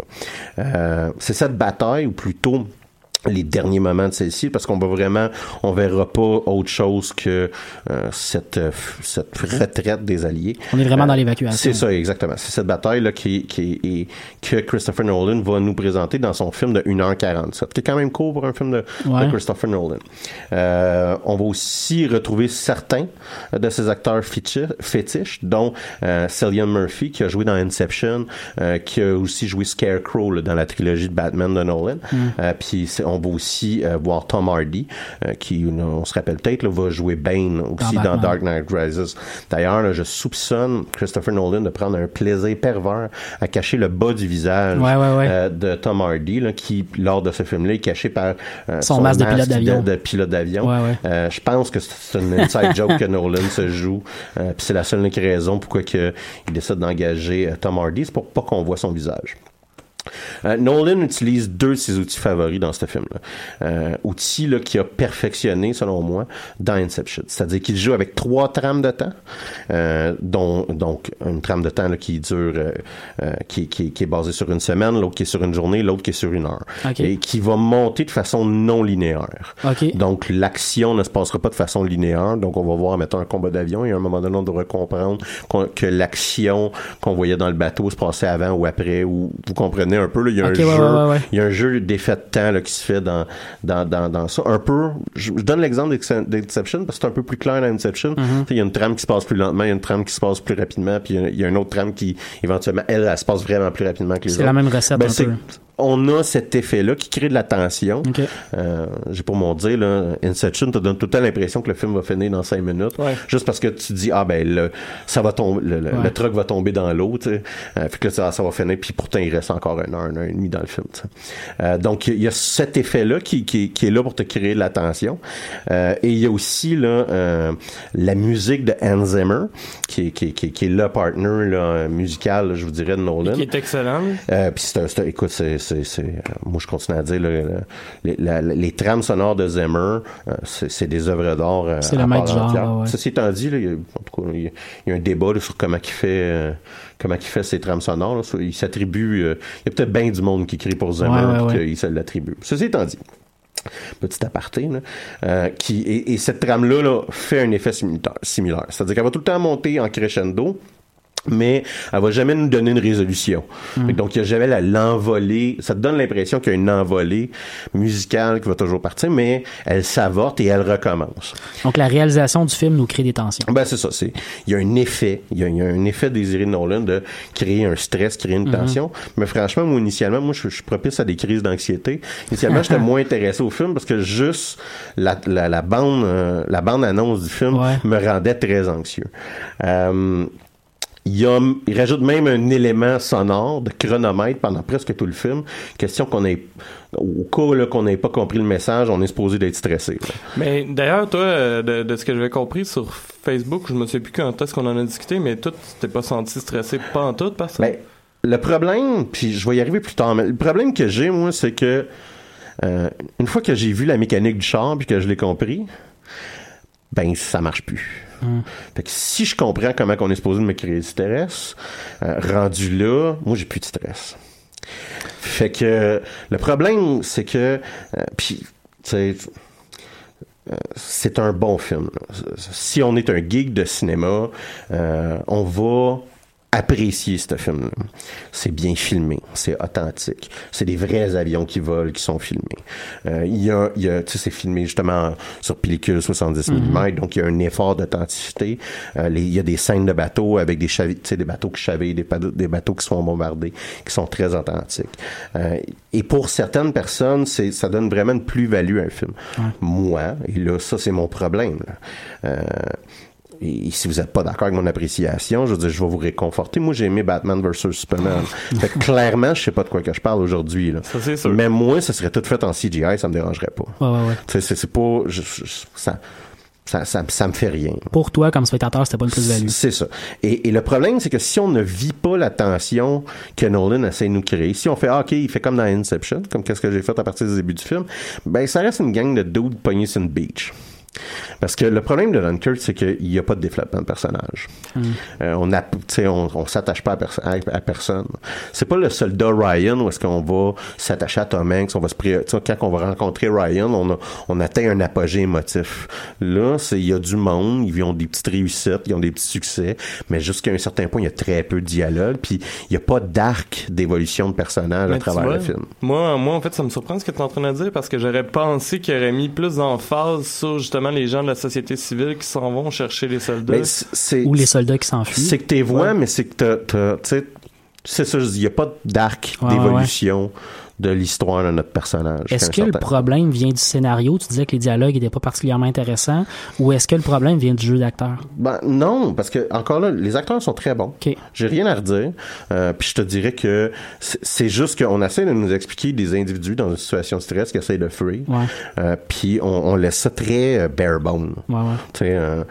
Euh, c'est cette bataille ou plutôt les derniers moments de celle-ci parce qu'on va vraiment on verra pas autre chose que euh, cette euh, cette retraite des alliés. On est vraiment Euh, dans l'évacuation. c'est ça exactement. C'est cette bataille là qui qui est que Christopher Nolan va nous présenter dans son film de 1h47 qui est quand même court pour un film de, de. Christopher Nolan. Euh, on va aussi retrouver certains de ses acteurs fétiches, dont euh, Cillian Murphy qui a joué dans Inception euh, qui a aussi joué Scarecrow là, dans la trilogie de Batman de Nolan. Euh, puis on va aussi euh, voir Tom Hardy, euh, qui, on se rappelle peut-être, va jouer Bane aussi Dans. Dark Knight Rises. D'ailleurs, je soupçonne Christopher Nolan de prendre un plaisir pervers à cacher le bas du visage Ouais, ouais, ouais. euh, de Tom Hardy, là, qui, lors de ce film-là, est caché par Son masque de pilote d'avion. de pilote d'avion. Ouais, ouais. Je pense que c'est une inside joke que Nolan se joue. Euh, puis c'est la seule unique raison pourquoi que il décide d'engager Tom Hardy, c'est pour pas qu'on voit son visage. Euh, Nolan utilise deux de ses outils favoris dans ce film-là. Euh, outils là, qu'il a perfectionné, selon moi, dans Inception. C'est-à-dire qu'il joue avec trois trames de temps, euh, dont donc une trame de temps là, qui dure, qui, qui, qui est basée sur une semaine, l'autre qui est sur une journée, l'autre qui est sur une heure, et qui va monter de façon non linéaire. Donc l'action ne se passera pas de façon linéaire. Donc on va voir mettons un combat d'avion et à un moment donné on devrait comprendre que l'action qu'on voyait dans le bateau se passait avant ou après ou vous comprenez un peu là, il y a un ouais, jeu. ouais, il y a un jeu d'effet de temps là, qui se fait dans dans, dans, dans ça. Un peu je, je donne l'exemple d'Inception parce que c'est un peu plus clair dans Inception. Mhm. Sais, il y a une trame qui se passe plus lentement il y a une trame qui se passe plus rapidement puis il y a, il y a une autre trame qui éventuellement elle, elle se passe vraiment plus rapidement que les C'est autres. la même recette Ben, un c'est- peu. On a cet effet-là qui crée de la tension. Euh, J'ai pour mon dire, là, Inception te donne tout le temps l'impression que le film va finir dans cinq minutes. Ouais. Juste parce que tu dis, ah ben, le, ça va tomber, le, le, Ouais. le truck va tomber dans l'eau, tu sais. Euh, fait que là, ça, ça va finir, puis pourtant, il reste encore une heure, une heure et demie dans le film. Euh, donc, il y a cet effet-là qui, qui, qui est là pour te créer de la tension. Et il y a aussi, là, la musique de Hans Zimmer, qui est, qui, qui, est- qui est le partner, là, musical, là, je vous dirais, de Nolan. Qui est excellent. Puis écoute, c'est, c'est, euh, moi je continue à dire, le- les, la- les trames sonores de Zimmer, euh, c'est, des œuvres d'art. euh, C'est le maître genre, ouais. Ceci étant dit, là, il y a, en tout cas, il y a, il y a un débat là, sur comment il fait, comment il fait ses trames sonores. là. Il s'attribue, euh, il y a peut-être bien du monde qui crie pour Zimmer, Ouais, ouais, puis ouais. qu'il se l'attribue. Ceci étant dit. Petit aparté, là, euh, qui, et, et cette trame-là là, fait un effet similaire. C'est-à-dire qu'elle va tout le temps monter en crescendo, mais elle va jamais nous donner une résolution. Hmm. Donc, il y a jamais l'envolée. Ça te donne l'impression qu'il y a une envolée musicale qui va toujours partir, mais elle s'avorte et elle recommence. Donc, la réalisation du film nous crée des tensions. Ben, c'est ça. C'est, il y a un effet. Il y a, il y a un effet désiré de Nolan de créer un stress, créer une tension. Mais franchement, moi, initialement, moi, je, je suis propice à des crises d'anxiété. Initialement, j'étais moins intéressé au film parce que juste la, la, la bande, euh, la bande annonce du film Ouais. me rendait très anxieux. Euh, il, y a, il rajoute même un élément sonore de chronomètre pendant presque tout le film. Question qu'on ait, au cas qu'on n'ait pas compris le message, on est supposé d'être stressé. là. Mais d'ailleurs, toi, euh, de, de ce que j'avais compris sur Facebook, je me souviens plus quand est-ce qu'on en a discuté, mais toi, tu t'es pas senti stressé pas en tout par ça? Ben, le problème, puis je vais y arriver plus tard, mais le problème que j'ai, moi, c'est que euh, une fois que j'ai vu la mécanique du char puis que je l'ai compris, ben ça marche plus. Fait que si je comprends comment on est supposé me créer du stress, euh, rendu là, moi j'ai plus de stress. Fait que le problème, c'est que euh, puis euh, c'est un bon film. Si on est un geek de cinéma, on va apprécier ce film-là. C'est bien filmé, c'est authentique. C'est des vrais avions qui volent, qui sont filmés. Euh, il y a, y a tu sais, c'est filmé justement sur pellicule 70 mm, donc il y a un effort d'authenticité. Euh, il y a des scènes de bateaux avec des des bateaux qui chavillent, des, bateaux- des bateaux qui sont bombardés, qui sont très authentiques. Euh, et pour certaines personnes, c'est, ça donne vraiment une plus-value à un film. Moi, et là, ça c'est mon problème. là. Et si vous n'êtes pas d'accord avec mon appréciation, je veux dire, je vais vous réconforter. Moi, j'ai aimé Batman vs Superman. fait que clairement, je sais pas de quoi que je parle aujourd'hui. là. Ça, c'est sûr. Mais moi, ça serait tout fait en CGI, ça me dérangerait pas. Ouais, ouais, ouais. Tu sais, c'est, c'est pas... je- je- ça, ça, ça, ça me fait rien. Pour toi, comme spectateur, c'était pas une plus-value. C'est ça. Et, et le problème, c'est que si on ne vit pas la tension que Nolan essaie de nous créer, si on fait, ah, OK, il fait comme dans Inception, comme qu'est-ce que j'ai fait à partir du début du film, ben, ça reste une gang de dudes pognés sur une beach. Parce que le problème de Dunkirk, c'est qu'il n'y a pas de développement de personnage. Euh, on sais, on, on s'attache pas à, perso- à, à personne. C'est pas le soldat Ryan où est-ce qu'on va s'attacher à Tom Hanks, on va se quand on va rencontrer Ryan, on, a, on atteint un apogée émotif. Là, c'est, il y a du monde, ils ont des petites réussites, ils ont des petits succès, mais jusqu'à un certain point, il y a très peu de dialogue, puis il n'y a pas d'arc d'évolution de personnage à Mais travers vois, le film. Moi, moi, en fait, ça me surprend ce que tu es en train de dire parce que j'aurais pensé qu'il aurait mis plus d'emphase sur justement les gens de la société civile qui s'en vont chercher les soldats? Mais c'est- c'est- Ou les soldats qui s'enfuient. C'est que t'es voix, mais c'est que t'as, t'as- tu sais, c'est ça, je dis, il n'y a pas d'arc Ouais, d'évolution de l'histoire de notre personnage. Est-ce que le problème vient du scénario? Tu disais que les dialogues n'étaient pas particulièrement intéressants. Ou est-ce que le problème vient du jeu d'acteur? Ben, non, parce que encore là, les acteurs sont très bons. J'ai rien à redire. Euh, puis je te dirais que c'est juste qu'on essaie de nous expliquer des individus dans une situation de stress qui essayent de fuir. Euh, puis on, on laisse ça très euh, bare bone. Ouais, ouais.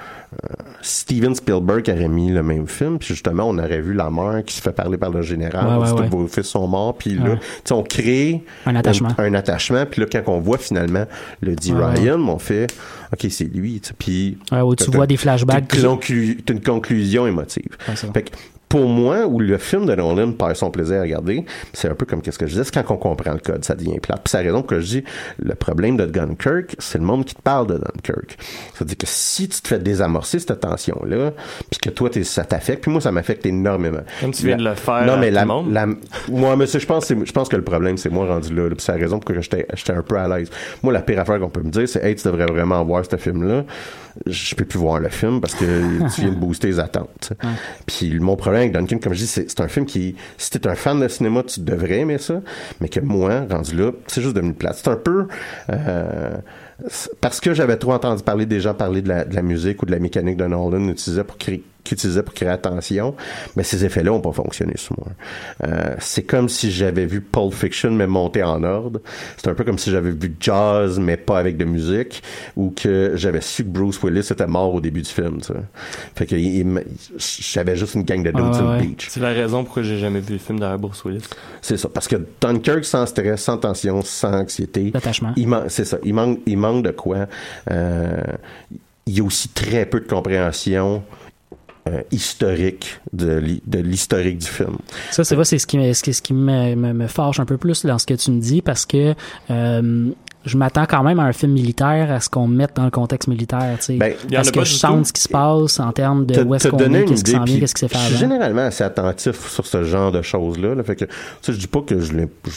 Steven Spielberg aurait mis le même film, puis justement, on aurait vu la mère qui se fait parler par le général, Ouais, ouais. vos fils sont morts, puis là, on crée Un attachement. un, attachement, puis là, quand on voit finalement le Ouais, Ryan, on fait, OK, c'est lui, puis... Tu vois des flashbacks. T'as une, conclu- une conclusion émotive. Fait que pour moi, où le film de Nolan perd son plaisir à regarder, c'est un peu comme qu'est-ce que je disais, c'est quand on comprend le code, ça devient plate. Puis c'est la raison que je dis, le problème de Dunkirk, c'est le monde qui te parle de Dunkirk. C'est-à-dire que si tu te fais désamorcer cette tension-là, puis que toi, ça t'affecte, puis moi, ça m'affecte énormément. Comme tu viens de le faire Non, à mais tout la, le monde. la- moi, mais je pense, c'est- je pense que le problème, c'est moi rendu là, là, puis c'est la raison pour laquelle j'étais un peu à l'aise. Moi, la pire affaire qu'on peut me dire, c'est, hey, tu devrais vraiment voir ce film-là. Je peux plus voir le film parce que tu viens de booster les attentes. Puis mon problème avec Duncan, comme je dis, c'est un film qui, si t'es un fan de cinéma, tu devrais aimer ça, mais que moi, rendu là, c'est juste devenu plate. C'est un peu, euh, parce que j'avais trop entendu parler des gens parler de la, musique ou de la mécanique de Nolan utilisait pour créer qu'il utilisait pour créer attention, mais ces effets-là n'ont pas fonctionné sur moi. Euh, c'est comme si j'avais vu Pulp Fiction mais monté en ordre. C'est un peu comme si j'avais vu Jazz mais pas avec de musique, ou que j'avais su que Bruce Willis était mort au début du film. Fait que j'avais juste une gang de dudes Ah, sur le ouais. beach. C'est la raison pourquoi j'ai jamais vu le film d'Harry Bruce Willis. C'est ça. Parce que Dunkirk, sans stress, sans tension, sans anxiété. Man- c'est ça. Il manque, il manque de quoi. Euh, il y a aussi très peu de compréhension euh, historique de, l'hi- de l'historique du film. Ça, c'est vrai, c'est ce qui, me- ce qui, ce qui me, me, me fâche un peu plus dans ce que tu me dis parce que euh, je m'attends quand même à un film militaire, à ce qu'on mette dans le contexte militaire, tu sais. Ben, a que pas je tout. ce qui se passe en termes de où est-ce qu'on est, qu'est-ce qui s'en vient, qu'est-ce qui s'est fait je suis avant. généralement assez attentif sur ce genre de choses-là. Là, fait que, tu sais, je dis pas que je l'ai, je-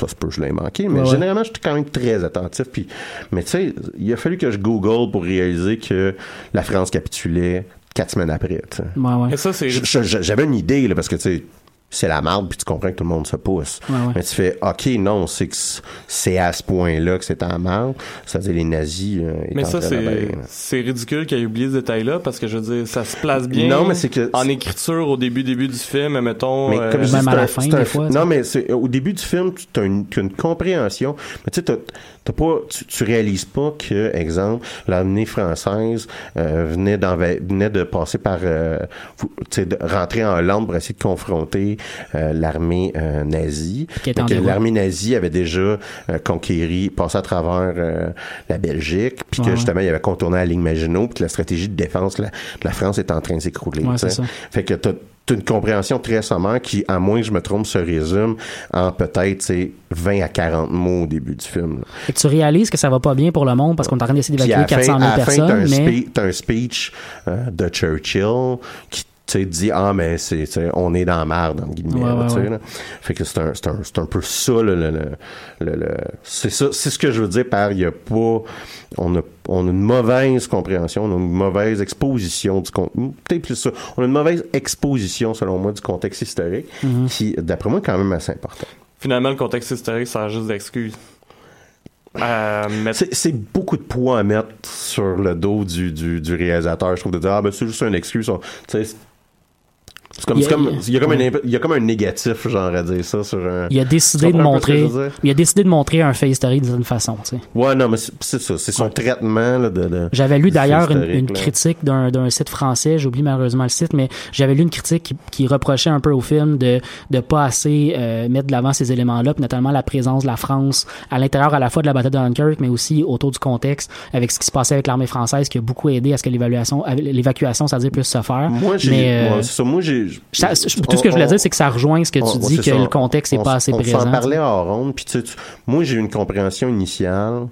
ça se peut, je l'ai manqué, mais ouais. généralement, je suis quand même très attentif. Puis, mais tu sais, il a fallu que je Google pour réaliser que la France capitulait quatre semaines après. tu sais. Ouais, ouais. Et ça, c'est Je- je- J'avais une idée, là, parce que, tu sais, c'est la marde, puis tu comprends que tout le monde se pousse. Ouais, ouais. Mais tu fais, OK, non, c'est que c'est à ce point-là que c'est en marde. C'est-à-dire les nazis. euh, Mais étaient ça, en train de c'est, ridicule qu'il ait oublié ce détail-là parce que je veux dire, ça se place bien Non, mais c'est que- en écriture au début, début du film, mettons. Mais euh, comme je Même à la un- fin, des un- fois, Non, tu mais c'est, au début du film, tu as une, t'as une compréhension. Mais tu sais, t'as- pas, tu, tu réalises pas que, exemple, l'armée française euh, venait, venait de passer par, euh, vous- tu sais, de rentrer en Hollande pour essayer de confronter euh, l'armée euh, nazie. L'armée nazie avait déjà euh, conquéri, passé à travers euh, la Belgique, puis que Ouais, justement, il avait contourné la ligne Maginot, puis que la stratégie de défense de la, de la France est en train de s'écrouler. Ouais. Fait que t'as une compréhension très sommaire qui, à moins que je me trompe, se résume en peut-être tu sais, 20 à 40 mots au début du film. là. Que tu réalises que ça va pas bien pour le monde parce qu'on est en train d'essayer d'évacuer la fin, 400 000 à la fin, t'as un, personnes, mais spe- un speech euh, de Churchill qui tu sais, dit ah mais c'est on est dans la merde entre guillemets Ouais, là, ouais, tu sais, ouais. là. fait que c'est un c'est un c'est un peu ça le, le, le, le- le- c'est ça c'est ce que je veux dire par il y a pas on a on a une mauvaise compréhension on a une mauvaise exposition du contenu peut-être plus ça on a une mauvaise exposition selon moi du contexte historique Mm-hmm. qui d'après moi est quand même assez important Finalement, le contexte historique sert juste d'excuse. Euh, C'est, beaucoup de poids à mettre sur le dos du, du, du réalisateur. Je trouve de dire, ah, ben, c'est juste une excuse. On- tu sais, C'est comme, Il y a- comme- il y a comme un, ouais. il y a comme un négatif, genre, à dire ça sur un. Il a décidé de montrer, dire? il a décidé de montrer un fait historique d'une façon, tu sais. Ouais, non, mais c'est ça. C'est son traitement, là, de. de- J'avais lu d'ailleurs une, critique d'un d'un site français, j'oublie malheureusement le site, mais j'avais lu une critique qui, qui reprochait un peu au film de de pas assez euh, mettre de l'avant ces éléments-là, notamment la présence de la France à l'intérieur à la fois de la bataille de Dunkirk, mais aussi autour du contexte avec ce qui se passait avec l'armée française, qui a beaucoup aidé à ce que l'évaluation, l'évacuation, c'est-à-dire puisse se faire. Moi, j'ai. euh, ça. Tout ce que je voulais dire, c'est que ça rejoint ce que tu on- dis, que ça, le contexte n'est on pas assez on présent. s'en parlait en ronde, puis tu sais, tu- moi j'ai eu une compréhension initiale,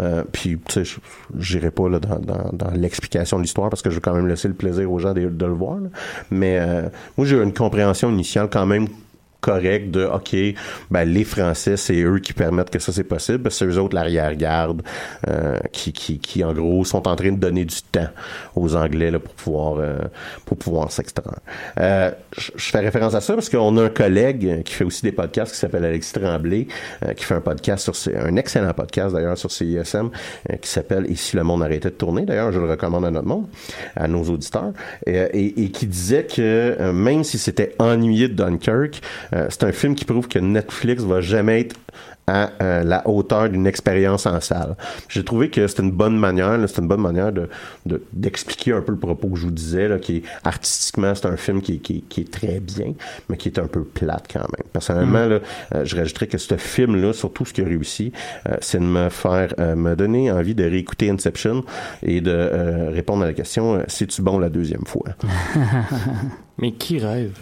euh, puis tu sais, je- j'irai pas là, dans, dans, dans l'explication de l'histoire parce que je veux quand même laisser le plaisir aux gens de, de le voir, là. mais euh, moi j'ai eu une compréhension initiale quand même correcte de OK, ben les Français, c'est eux qui permettent que ça c'est possible, c'est eux autres l'arrière-garde euh, qui, qui, qui en gros sont en train de donner du temps aux Anglais là, pour pouvoir euh, pour pouvoir s'extraire. Euh, je fais référence à ça parce qu'on a un collègue qui fait aussi des podcasts qui s'appelle Alexis Tremblay, euh, qui fait un podcast sur C- un excellent podcast d'ailleurs sur CISM euh, qui s'appelle Et si le monde arrêtait de tourner. D'ailleurs, je le recommande à notre monde, à nos auditeurs, et, et- et qui disait que euh, même si c'était ennuyé de Dunkirk, euh, c'est un film qui prouve que Netflix va jamais être à euh, la hauteur d'une expérience en salle. J'ai trouvé que c'était une bonne manière, c'était une bonne manière de de- d'expliquer un peu le propos que je vous disais, là, qui est artistiquement c'est un film qui, est- qui, est- qui est très bien, mais qui est un peu plate quand même. Personnellement, là, euh, je rajouterais que ce film-là, surtout ce qui a réussi, euh, c'est de me faire me donner envie de réécouter Inception et de répondre à la question c'est-tu bon la deuxième fois Mais qui rêve?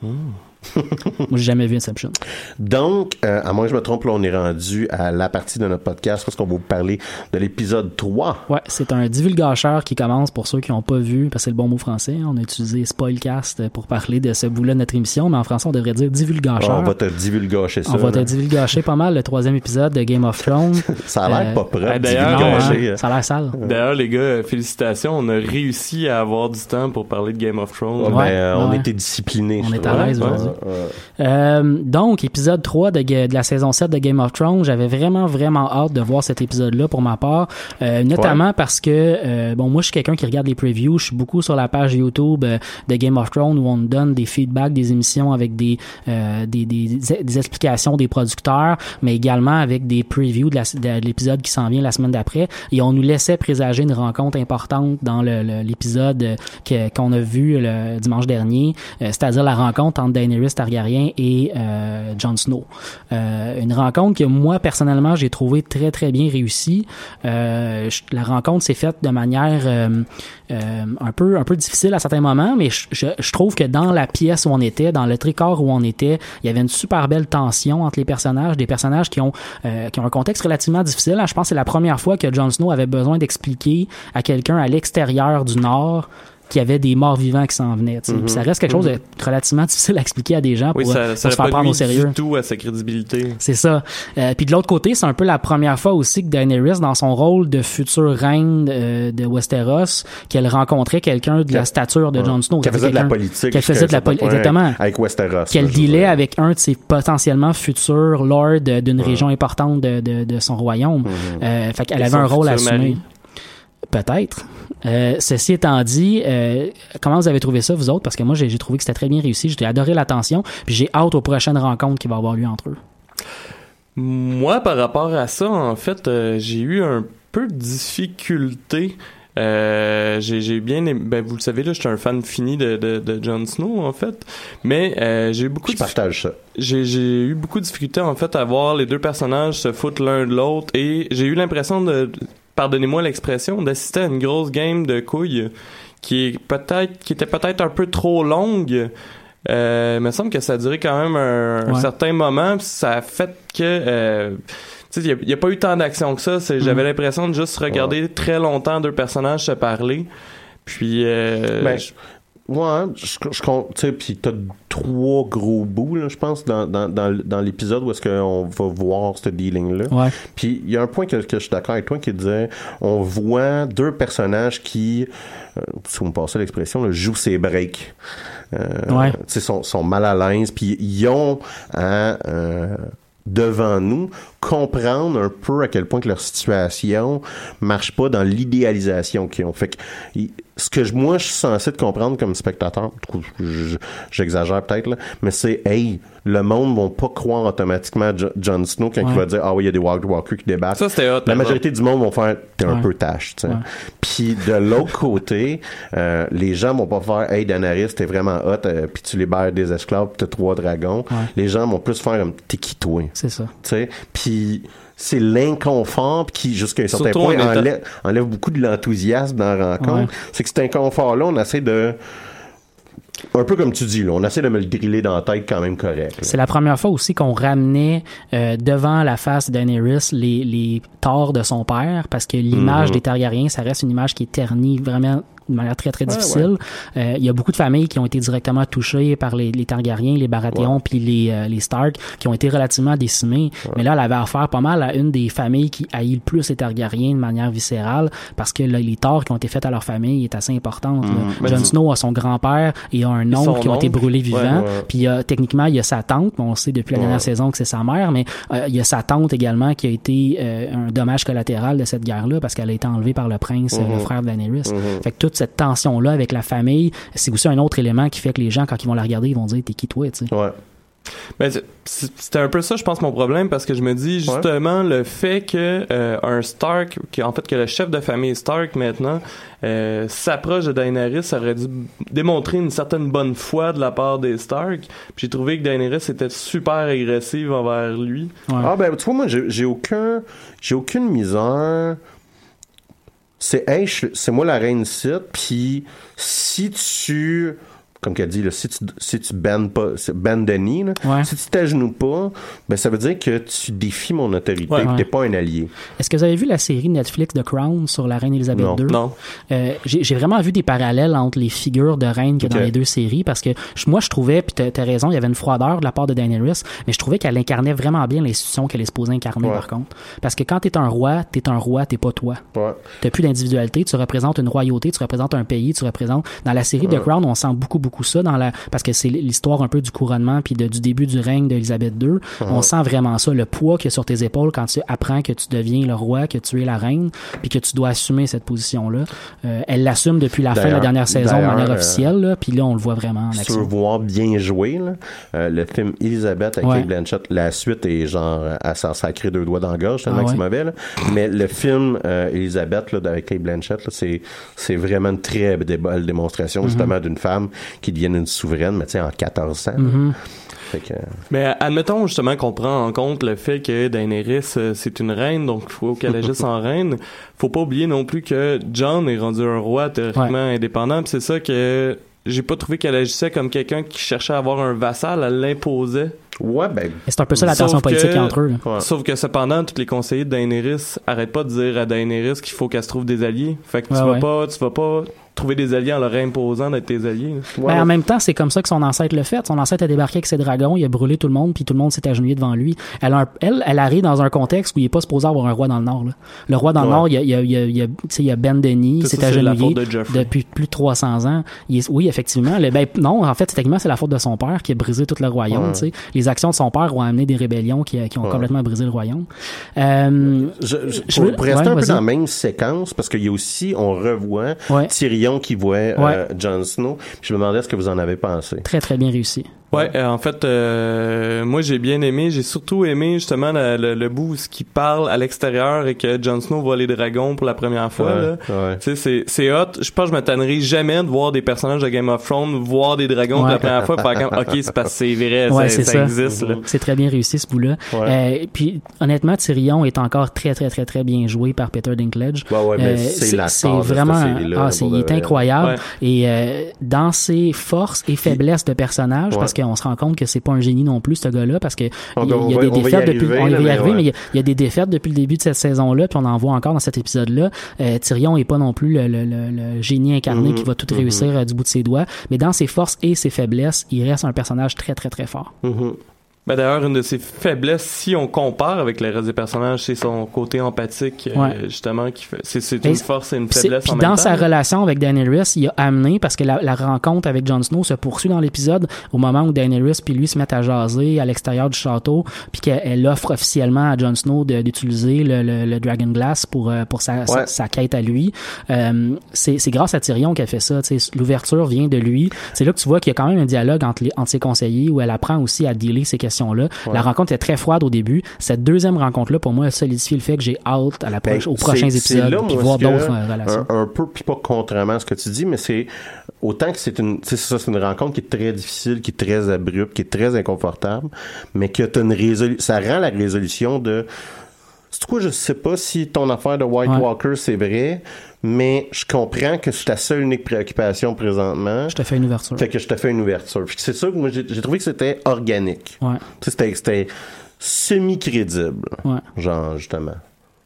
Hmm. Moi, j'ai jamais vu Inception. Donc, euh, à moins que je me trompe, là, on est rendu à la partie de notre podcast parce qu'on va vous parler de l'épisode 3. Ouais, c'est un divulgacheur qui commence pour ceux qui n'ont pas vu, parce que c'est le bon mot français. On a utilisé spoilcast pour parler de ce bout-là de notre émission, mais en français, on devrait dire divulgacheur. on va te divulgacher ça. On va te là. divulgacher pas mal le troisième épisode de Game of Thrones. Ça a l'air Euh, pas propre. d'ailleurs, hein, ça a l'air sale. D'ailleurs, les gars, félicitations. On a réussi à avoir du temps pour parler de Game of Thrones. Ouais, Ouais, ben, euh, on était disciplinés. On est à l'aise aujourd'hui. Euh, donc, épisode 3 de, la saison 7 de Game of Thrones, j'avais vraiment, vraiment hâte de voir cet épisode-là pour ma part, euh, notamment parce que, euh, bon, moi, je suis quelqu'un qui regarde les previews, je suis beaucoup sur la page YouTube euh, de Game of Thrones où on donne des feedbacks des émissions avec des, euh, des, des, des explications des producteurs, mais également avec des previews de l'épisode qui s'en vient la semaine d'après, et on nous laissait présager une rencontre importante dans le- le- l'épisode que- qu'on a vu le dimanche dernier, c'est-à-dire la rencontre entre Daenerys Targaryen et euh, Jon Snow. Euh, une rencontre que moi personnellement j'ai trouvé très très bien réussie. Euh, la rencontre s'est faite de manière un peu un peu difficile à certains moments, mais je, trouve que dans la pièce où on était, dans le tricor où on était, il y avait une super belle tension entre les personnages, des personnages qui ont qui ont un contexte relativement difficile. Je pense que c'est la première fois que Jon Snow avait besoin d'expliquer à quelqu'un à l'extérieur du Nord qu'il y avait des morts vivants qui s'en venaient. sais. Puis ça reste quelque chose de relativement difficile à expliquer à des gens pour, Oui, ça, pour ça se n'a faire pas prendre au sérieux. du tout à sa crédibilité. C'est ça. Euh, puis de l'autre côté, c'est un peu la première fois aussi que Daenerys, dans son rôle de future reine euh, de Westeros, qu'elle rencontrait quelqu'un de la stature de Ouais. Jon Snow. Qu'elle faisait de la politique. Qu'elle faisait de la politique. Exactement. Avec Westeros. Qu'elle dealait avec un de ses potentiellement futurs lords euh, d'une région importante de, de, de son royaume. Euh, fait qu'elle avait un rôle à assumer. Peut-être. Euh, ceci étant dit, euh, comment vous avez trouvé ça, vous autres? Parce que moi, j'ai trouvé que c'était très bien réussi. J'ai adoré l'attention. Puis j'ai hâte aux prochaines rencontres qui vont avoir lieu entre eux. Moi, par rapport à ça, en fait, euh, j'ai eu un peu de difficulté. Euh, j'ai bien aimé- ben vous le savez là, je suis un fan fini de de, de Jon Snow en fait, mais euh, j'ai eu beaucoup Je de partage ça. j'ai j'ai eu beaucoup de difficultés en fait à voir les deux personnages se foutre l'un de l'autre et j'ai eu l'impression de pardonnez-moi l'expression d'assister à une grosse game de couilles qui est peut-être qui était peut-être un peu trop longue. Euh, il me semble que ça a duré quand même un, un certain moment, puis ça a fait que euh, tu sais, il n'y a, pas eu tant d'action que ça. C'est- J'avais l'impression de juste regarder très longtemps deux personnages se parler. Puis, euh, Ben, je- Ouais, je, je compte, tu sais, puis t'as trois gros bouts, là, je pense, dans, dans, dans, dans l'épisode où est-ce qu'on va voir ce dealing-là. Ouais. Puis il y a un point que, que je suis d'accord avec toi qui disait, on voit deux personnages qui, euh, si vous me passez l'expression, jouent ses breaks. Euh, Ouais. Tu sais, sont, sont mal à l'aise, puis ils ont à, euh, devant nous comprendre un peu à quel point que leur situation marche pas dans l'idéalisation qu'ils ont. Fait que ce que je- moi je suis censé de comprendre comme spectateur, je- j'exagère peut-être là, mais c'est hey, le monde va pas croire automatiquement à Jo- Jon Snow quand Ouais. il va dire ah oui il y a des Walk Walkers qui débattent. Ça, c'était hot, La majorité du monde vont faire t'es un peu tâche, tu sais. Puis de l'autre côté, euh, les gens vont pas faire Hey Daenerys, t'es vraiment hot, euh, puis tu libères des esclaves, puis t'as trois dragons. Ouais. Les gens vont plus faire t'es qui toi? C'est ça. Tu sais, puis c'est l'inconfort qui jusqu'à un certain Surtout point en enlève, enlève beaucoup de l'enthousiasme dans la rencontre. Ouais. C'est que cet inconfort-là, on essaie de un peu comme tu dis, là, on essaie de me le driller dans la tête quand même correct. C'est la première fois aussi qu'on ramenait euh, devant la face de Daenerys les, les torts de son père, parce que l'image Mhm. des Targaryens, ça reste une image qui est ternie vraiment de manière très très Ouais, difficile. Euh, Il y a beaucoup de familles qui ont été directement touchées par les, les Targaryens, les Baratheons, puis les, euh, les Stark, qui ont été relativement décimés. Mais là, elle avait affaire pas mal à une des familles qui haït le plus les Targaryens de manière viscérale, parce que là, les torts qui ont été faits à leur famille est assez importante. Mais Jon tu- Snow a son grand-père et a un oncle qui ont été oncle? brûlés vivants. Ouais, ouais. Puis a, techniquement, il y a sa tante, mais on sait depuis la Ouais. dernière saison que c'est sa mère, mais euh, il y a sa tante également qui a été euh, un dommage collatéral de cette guerre-là parce qu'elle a été enlevée par le prince, le Mhm. frère de Daenerys. Mhm. Fait que toute cette tension-là avec la famille, c'est aussi un autre élément qui fait que les gens, quand ils vont la regarder, ils vont dire T'es qui toi, tu sais? Ouais. Ben, c'était un peu ça, je pense, mon problème, parce que je me dis justement le fait que euh, un Stark, qui en fait que le chef de famille Stark maintenant euh, s'approche de Daenerys, ça aurait dû démontrer une certaine bonne foi de la part des Stark. Puis j'ai trouvé que Daenerys était super agressive envers lui. Ah ben tu vois moi j'ai j'ai aucun j'ai aucune misère. C'est hey, c'est moi la reine site puis si tu comme qu'elle dit là, si tu si tu bannes pas c'est ban Denis là, Ouais. si tu t'agenouilles pas, ben ça veut dire que tu défies mon autorité, Ouais. puis t'es Ouais. pas un allié. Est-ce que vous avez vu la série Netflix The Crown sur la reine Elisabeth Non. II? Non. Euh, j'ai vraiment vu des parallèles entre les figures de reine qu'il y a Ok. dans les deux séries parce que moi je trouvais, puis t'as- t'as raison, il y avait une froideur de la part de Daenerys, mais je trouvais qu'elle incarnait vraiment bien l'institution qu'elle est supposée incarner Ouais. par contre. Parce que quand t'es un roi, t'es un roi, t'es pas toi. Ouais. T'as plus d'individualité, tu représentes une royauté, tu représentes un pays, tu représentes. Dans la série Ouais. The Crown, on sent beaucoup beaucoup ça dans la parce que c'est l'histoire un peu du couronnement puis de- du début du règne d'Élisabeth II. On sent vraiment ça, le poids qu'il y a sur tes épaules quand tu apprends que tu deviens le roi, que tu es la reine, puis que tu dois assumer cette position-là. Euh, elle l'assume depuis la fin de la dernière saison de manière euh, officielle, là, puis là on le voit vraiment en Si tu veux voir bien jouer, là, euh, le film Elisabeth avec Ouais. Kate Blanchett, la suite est genre à s'en sacrer deux doigts dans la gorge, tellement Ah que c'est ouais? mauvais. là. Mais le film euh, Elisabeth là, avec Kate Blanchett, c'est, c'est vraiment une très belle démonstration Mhm. justement d'une femme qui devient une souveraine, mais tu sais, en 1400. là. Mhm. Fait que, Mais admettons justement qu'on prend en compte le fait que Daenerys euh, c'est une reine, donc il faut qu'elle agisse en reine. Faut pas oublier non plus que John est rendu un roi théoriquement indépendant. puis C'est ça que j'ai pas trouvé qu'elle agissait comme quelqu'un qui cherchait à avoir un vassal, elle l'imposait. Ouais, ben. Et c'est un peu ça la tension politique que- entre eux. là. Ouais. Sauf que cependant, tous les conseillers de Daenerys arrêtent pas de dire à Daenerys qu'il faut qu'elle se trouve des alliés. Fait que tu Ouais, vas ouais. pas, tu vas pas trouver des alliés en leur imposant d'être tes alliés. Ben, en même temps, c'est comme ça que son ancêtre le fait. Son ancêtre a débarqué avec ses dragons, il a brûlé tout le monde, puis tout le monde s'est agenouillé devant lui. Elle, un- elle, elle arrive dans un contexte où il est pas supposé avoir un roi dans le Nord. là. Le roi dans le. Nord, il y a, il y a, il y a, il y a, tu sais, il y a Ben Denis, s'est agenouillé faute de Joffrey. depuis plus de 300 ans. Il est- oui, effectivement. Le, ben, non, en fait, techniquement, c'est la faute de son père qui a brisé tout le royaume. Ouais. tu sais. Les actions de son père ont amené des rébellions qui, qui ont Ouais. complètement brisé le royaume. Euh, Je, je- Je pour, veux- pour rester ouais, un peu dans la même séquence, parce qu'il y a aussi, on revoit Ouais. Tyrion qui voit euh. Jon Snow. Puis Je me demandais ce que vous en avez pensé? très, très bien réussi. Ouais, euh, en fait, euh, moi j'ai bien aimé, j'ai surtout aimé justement le, le, le bout où ce qui parle à l'extérieur et que Jon Snow voit les dragons pour la première fois. Ouais, ouais. Tu sais, c'est, c'est hot. Je pense que je me tannerai jamais de voir des personnages de Game of Thrones voir des dragons pour la première fois faire comme, ok, c'est parce que c'est vrai, Ouais, ça, c'est ça ça. existe. C'est très bien réussi ce bout-là. Ouais. Euh, puis honnêtement, Tyrion est encore très très très très bien joué par Peter Dinklage. Ouais, ouais, mais Euh, c'est la c'est star de cette vraiment ah, c'est il est incroyable Ouais. et euh, dans ses forces et faiblesses de personnage Ouais. parce qu'on se rend compte que c'est pas un génie non plus ce gars-là parce que On- il y a, on il y a va- des défaites depuis arriver, on là, va y mais arriver ouais. mais il y, a, il y a des défaites depuis le début de cette saison-là puis on en voit encore dans cet épisode-là. Euh, Tyrion est pas non plus le, le- le- le génie incarné Mhm. qui va tout Mhm. réussir euh, du bout de ses doigts mais dans ses forces et ses faiblesses, il reste un personnage très très très fort. Mhm. Ben d'ailleurs, une de ses faiblesses, si on compare avec le reste des personnages, c'est son côté empathique, euh, Ouais. justement, qui fait. C'est, c'est Mais une force et une faiblesse puis dans temps. sa là. relation avec Daenerys, il a amené, parce que la, la rencontre avec Jon Snow se poursuit dans l'épisode, au moment où Daenerys puis lui se mettent à jaser à l'extérieur du château, puis qu'elle elle offre officiellement à Jon Snow de- d'utiliser le, le, le Dragon Glass pour, euh, pour sa, sa, Ouais. sa quête à lui. Euh, c'est c'est grâce à Tyrion qu'elle fait ça. L'ouverture vient de lui. C'est là que tu vois qu'il y a quand même un dialogue entre, les, entre ses conseillers où elle apprend aussi à dealer La rencontre est très froide au début. Cette deuxième rencontre-là, pour moi, a solidifié le fait que j'ai hâte à la Ben, aux prochains épisodes là, puis voir d'autres euh, relations. Un, un peu, puis pas contrairement à ce que tu dis, mais c'est autant que c'est une, c'est ça, c'est une rencontre qui est très difficile, qui est très abrupte, qui est très inconfortable, mais que t'as une résolution, ça rend la résolution de, c'est quoi, je sais pas si ton affaire de White Ouais. Walker c'est vrai, mais je comprends que c'est ta seule unique préoccupation présentement. Je te fais une ouverture. Fait que je te fais une ouverture. Puis c'est ça que moi j'ai trouvé que c'était organique. Ouais. C'était semi-crédible. Ouais. Genre, justement.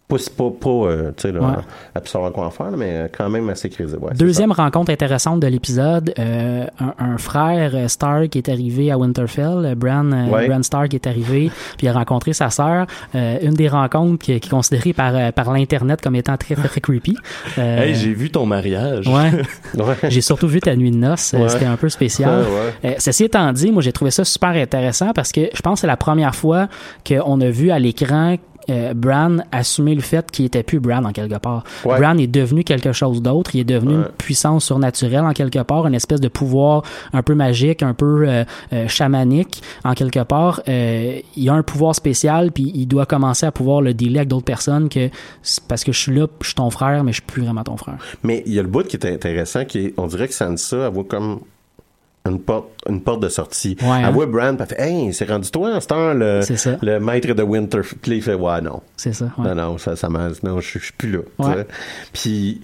Pas, pas, pas euh, tu sais, là, Ouais. à savoir quoi en faire, là, mais quand même assez crédible. Ouais, Deuxième rencontre intéressante de l'épisode, euh, un, un frère euh, Stark est arrivé à Winterfell, euh, Bran, euh, Ouais. Bran Stark est arrivé, puis il a rencontré sa sœur. Euh, une des rencontres qui, qui est considérée par, euh, par l'internet comme étant très très, très creepy. Euh, Hey, j'ai vu ton mariage. Ouais. J'ai surtout vu ta nuit de noces. euh, Ouais. C'était un peu spécial. Ouais, Euh, ceci étant dit, moi j'ai trouvé ça super intéressant parce que je pense que c'est la première fois qu'on a vu à l'écran euh, Bran assumer le fait qu'il était plus Bran en quelque part. Ouais. Bran est devenu quelque chose d'autre. Il est devenu Ouais. une puissance surnaturelle en quelque part, une espèce de pouvoir un peu magique, un peu euh, euh, chamanique en quelque part. Euh, il a un pouvoir spécial puis il doit commencer à pouvoir le dealer avec d'autres personnes que parce que je suis là, je suis ton frère, mais je suis plus vraiment ton frère. Mais il y a le bout qui est intéressant, qui est, on dirait que Sansa, elle voit comme une porte, une porte de sortie. Ouais, elle hein? voit Bran, puis elle fait, hey, c'est rendu toi, à ce temps, le, le maître de Winterfell. Fait, ouais, non. C'est ça. ouais. Non, non, ça, ça m'a, non, je, suis plus là. Ouais. Puis,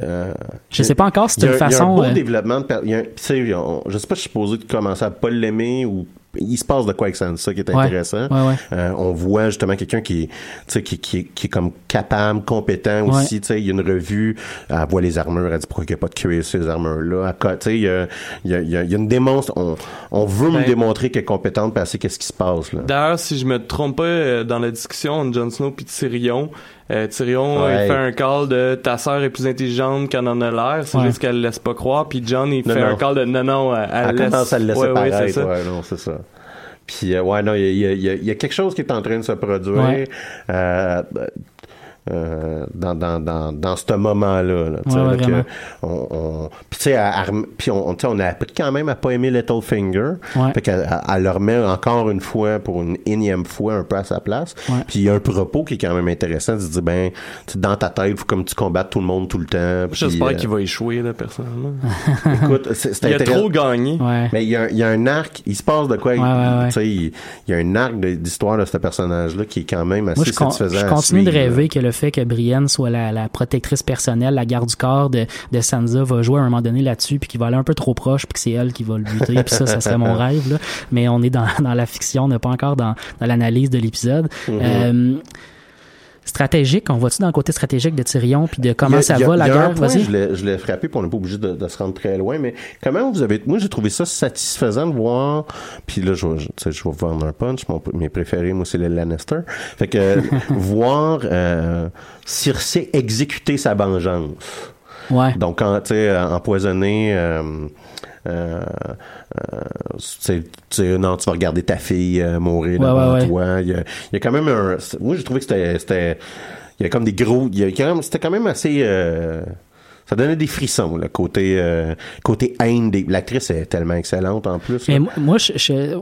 euh, Je sais pas encore si c'est une Il y a un façon. beau euh, développement de, y a un- on- je sais pas, je suis supposé de commencer à pas l'aimer ou il se passe de quoi avec Sansa qui est intéressant. Ouais, ouais. Euh, on voit justement quelqu'un qui est, tu sais, qui, qui, est- qui est comme capable, compétent Ouais. aussi. Tu sais, il y a une revue, elle voit les armures, elle dit pourquoi il n'y a pas de cuir sur ces armures-là? Il y a, il y, a, il y a- y a une démonstre. On, on veut me Ben- démontrer qu'elle est compétente, parce que qu'est-ce qui se passe là. D'ailleurs, si je me trompe pas, euh, dans la discussion entre Jon Snow et Tyrion, euh, Tyrion Ouais. il fait un call de ta sœur est plus intelligente qu'elle en a l'air, c'est Ouais. juste qu'elle le laisse pas croire, puis John il Non, fait non. un call de non non, elle, Elle, laisse... commence à le laisser ouais, paraître. c'est ça. ouais, non, c'est ça. Puis, euh, ouais, non, il y a, il y a- il y a- il y a quelque chose qui est en train de se produire Ouais. euh, euh, dans, dans, dans, dans ce moment-là. Là, tu sais, Ouais, ouais, là, que vraiment. on, on, puis, tu sais, on, tu sais, on a appris quand même à pas aimer Littlefinger. Ouais. Fait qu'elle elle- elle le remet encore une fois, pour une énième fois, un peu à sa place. Puis il y a un propos qui est quand même intéressant, de se dire, ben, tu dans ta tête, il faut comme tu combattes tout le monde tout le temps. J'espère euh, qu'il va échouer, là, personnellement. Écoute, c'est c'est Il a trop gagné. Ouais. Mais il y, a, un- il y a un arc, il se passe de quoi? il- Ouais, ouais, ouais. tu sais, Il, il y a un arc d'histoire de ce personnage-là qui est quand même assez Moi, je, con- satisfaisant. je à continue de rêver que le fait que Brienne soit la, la protectrice personnelle, la garde du corps de, de Sansa va jouer à un moment donné là-dessus, puis qu'il va aller un peu trop proche, puis que c'est elle qui va le buter, puis ça, ça serait mon rêve. Là. Mais on est dans, dans la fiction, on n'est pas encore dans, dans l'analyse de l'épisode. Mm-hmm. Euh, stratégique, on voit-tu dans le côté stratégique de Tyrion, puis de comment a- ça a- va la guerre? point, Vas-y. Je l'ai- frappé, puis on n'est pas obligé de, de se rendre très loin, mais comment vous avez... Moi, j'ai trouvé ça satisfaisant de voir... Puis là, je, vais- je, je vais vous vendre un punch. Mon, mes préférés, moi, c'est les Lannister. Fait que voir euh, Cersei exécuter sa vengeance. Ouais. Donc, quand, tu sais, euh, empoisonner... Euh, euh, euh, tu sais, tu sais, non, tu vas regarder ta fille euh, mourir Ouais, devant ouais, toi. Il y, a, il y a quand même un... Moi, j'ai trouvé que c'était... c'était il y a comme des gros... Il y a quand même, c'était quand même assez... ça donnait des frissons, le côté, euh, côté haine. Des, l'actrice est tellement excellente en plus. Mais moi- moi, je, je,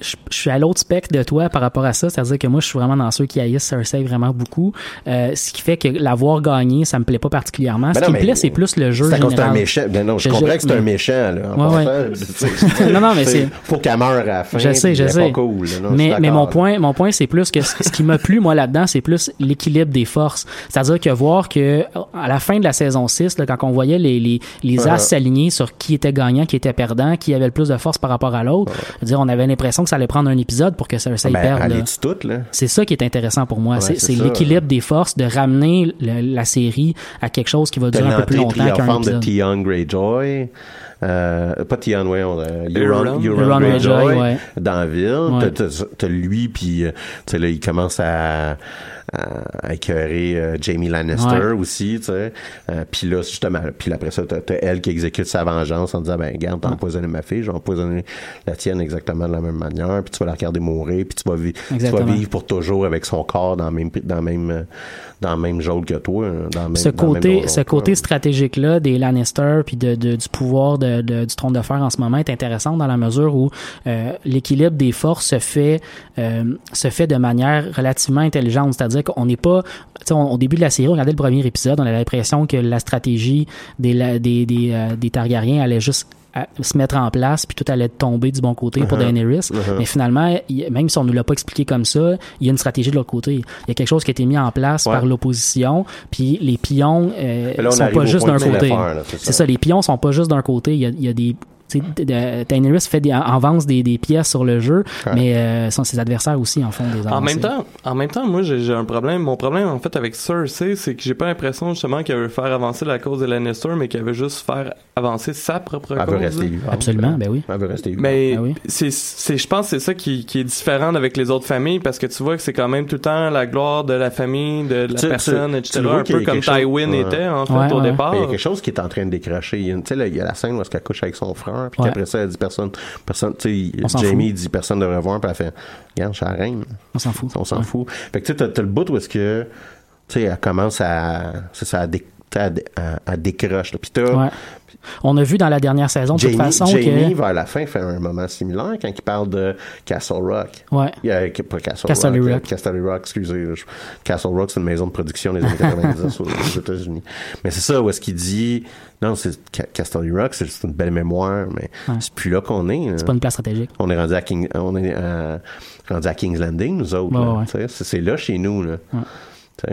je, je suis à l'autre spectre de toi par rapport à ça. C'est-à-dire que moi, je suis vraiment dans ceux qui haïssent Cersei vraiment beaucoup. Euh, ce qui fait que l'avoir gagné, ça me plaît pas particulièrement. Ben ce non, qui me plaît, c'est plus le jeu C'est c'est un méchant. Ben non, je, comprends que c'est un méchant, là. En Ouais, ouais. Non, non, mais c'est- Faut qu'elle meure à la fin. Je sais, je sais. pas cool, là. Mais, mais mon point, mon point, c'est plus que ce ce qui m'a plu, moi, là-dedans, c'est plus l'équilibre des forces. C'est-à-dire que voir que, à la fin de la saison 6, là, quand on voyait les, les, les as s'aligner sur qui était gagnant, qui était perdant, qui avait le plus de force par rapport à l'autre. Dire, on avait l'impression que ça allait prendre un épisode pour que ça, ça y Ben, perde. C'est ça qui est intéressant pour moi. Ouais, c'est l'équilibre des forces, de ramener le- la série à quelque chose qui va durer un peu plus longtemps qu'un de épisode. Theon Greyjoy. Euh, pas Theon, ouais, on, Euron, Euron. Greyjoy, Greyjoy, ouais. dans la ville. Ouais. T'as- lui, puis euh, tu sais, là, il commence à, à, à écœurer euh, Jamie Lannister Ouais. aussi, tu sais. Euh, puis là, justement, puis après ça, t'as t'as elle qui exécute sa vengeance en disant, ben, regarde, t'as empoisonné ma fille, je vais empoisonner la tienne exactement de la même manière, puis tu vas la regarder mourir, puis tu vas, tu vas vivre pour toujours avec son corps dans le même, dans le même, euh, dans le même jaune que toi, hein, dans même, ce côté, ce côté stratégique là des Lannister puis de, de- du pouvoir de, de- du trône de fer en ce moment est intéressant dans la mesure où euh, l'équilibre des forces se fait euh, se fait de manière relativement intelligente, c'est-à-dire qu'on n'est pas on- au début de la série, on regardait le premier épisode, on avait l'impression que la stratégie des la- des des, euh, des Targaryens allait juste à- se mettre en place puis tout allait tomber du bon côté pour Uh-huh. Daenerys Uh-huh. mais finalement il- même si on ne l'a pas expliqué comme ça il y a une stratégie de l'autre côté il y a quelque chose qui a été mis en place Ouais. par l'opposition puis les pions euh, là, on sont pas juste d'un côté c'est ça. ça les pions sont pas juste d'un côté il y a, il y a des Daenerys fait des, avance des, des pièces sur le jeu, Ouais. mais euh, son- ses adversaires aussi en font des avancées. En même temps, en même temps, moi j'ai j'ai un problème. Mon problème en fait avec Cersei, c'est que j'ai pas l'impression justement qu'elle veut faire avancer la cause de Lannister, mais qu'elle veut juste faire avancer sa propre Elle cause. veut rester vivante. Absolument, ben oui. Elle veut rester vivante. Mais Ah oui. c'est, c'est, je pense que c'est ça qui, qui est différent avec les autres familles parce que tu vois que c'est quand même tout le temps la gloire de la famille, de la Tu- tu- personne, tu etc. le vois Un peu comme chose- Tywin était en fait Ouais, au ouais. départ. Mais il y a quelque chose qui est en train de décrocher. Il y a, tu là, il y a la scène où qu'elle couche avec son frère, puis Ouais. qu'après ça, elle dit personne, personne, tu sais, Jamie dit personne ne devrait voir, puis elle fait, regarde, je suis la reine. On s'en fout. On s'en Ouais. fout. Fait que tu sais, t'as, t'as le bout où est-ce que, tu sais, elle commence à, c'est ça, à, dé- tu à, dé- à- à décroche, là. Puis t'as, Ouais. On a vu dans la dernière saison de Jamie, toute façon Jamie, que vers la fin, fait un moment similaire quand il parle de Castle Rock. ouais. A- pas Castle Castle Rock. Rock. Castle Rock, excusez. Castle Rock, c'est une maison de production des années 90 aux États-Unis. Mais c'est ça où est-ce qu'il dit, non, c'est Ca- Castle Rock, c'est juste une belle mémoire, mais Ouais. c'est plus là qu'on est. C'est pas une place stratégique. On est rendu à King, on est euh, rendu à King's Landing, nous autres. Ouais, ouais. C'est là chez nous. Là.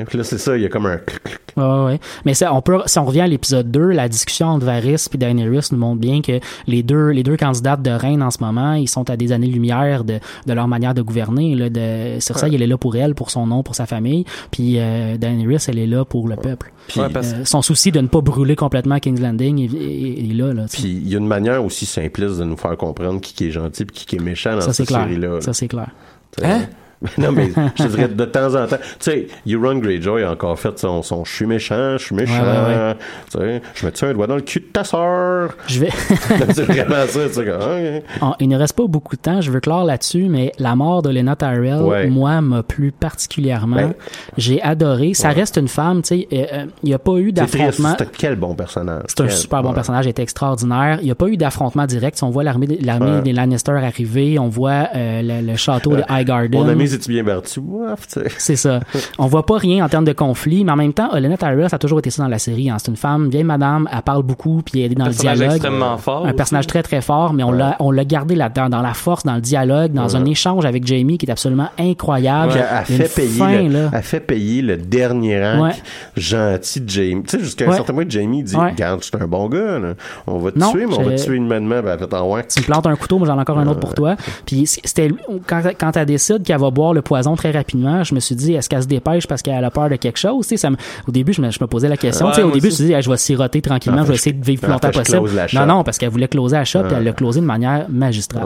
Puis là, c'est ça, il y a comme un clic, clic. Ouais, ouais. Mais ça, on peut, si on revient à l'épisode 2, la discussion entre Varys et Daenerys nous montre bien que les deux, les deux candidates de reine en ce moment, ils sont à des années-lumière de, de leur manière de gouverner. Là, de, Cersei, elle est là pour elle, pour son nom, pour sa famille. Puis euh, Daenerys, elle est là pour le peuple. Puis, Ouais, parce- Euh, son souci de ne pas brûler complètement King's Landing est, est- est là. là. Puis il y a une manière aussi simpliste de nous faire comprendre qui, qui est gentil et qui, qui est méchant dans ça, c'est cette clair. série-là. là. Ça, c'est clair. Sais. non, mais je te dirais de temps en temps. Tu sais, Euron Greyjoy a encore fait son, son je suis méchant, je suis méchant. Ouais, ouais, Tu sais, je me tire un doigt dans le cul de ta sœur. Je vais. c'est vraiment ça. Tu il ne reste pas beaucoup de temps, je veux clore là-dessus, mais la mort de Lena Tyrell, Ouais. moi, m'a plu particulièrement. Ben, J'ai adoré. Ça ouais. reste une femme, tu sais. euh, euh, Il n'y a pas eu C'est d'affrontement. C'était quel bon personnage. C'est un Quel- super bon ouais. personnage, il était extraordinaire. Il n'y a pas eu d'affrontement direct. On voit l'armée des- Ouais. Lannister arriver, on voit euh, le, le château de Highgarden. Mon ami, c'est-tu bien battu? Ouf, tu sais. C'est ça. On voit pas rien en termes de conflit, mais en même temps, Olenna Tyrell, ça a toujours été ça dans la série. hein. C'est une femme, vieille madame, elle parle beaucoup, puis elle est dans le personnage dialogue. extrêmement fort. Un aussi. personnage très très fort, mais on Ouais. l'a on l'a gardé là-dedans, dans la force, dans le dialogue, dans un échange avec Jamie qui est absolument incroyable. Puis elle, fait payer fin, le, là. elle fait payer le dernier rang Ouais. gentil de Jamie. Tu sais, jusqu'à un Ouais. certain point, Jamie dit Ouais. Regarde, je suis un bon gars, là. on va te Non, tuer, mais on va te tuer humainement. Ben, elle fait en ouais. tu me plantes un couteau, mais j'en ai encore un autre pour toi. Puis c'était quand, quand elle décide qu'elle va boire le poison très rapidement, je me suis dit est-ce qu'elle se dépêche parce qu'elle a peur de quelque chose ça me- Au début, je me, je me posais la question. Ouais, au début, aussi. je me suis dit je vais siroter tranquillement, je vais essayer de vivre plus longtemps possible. Non, non, parce qu'elle voulait closer la shop, Ah. elle l'a closé de manière magistrale.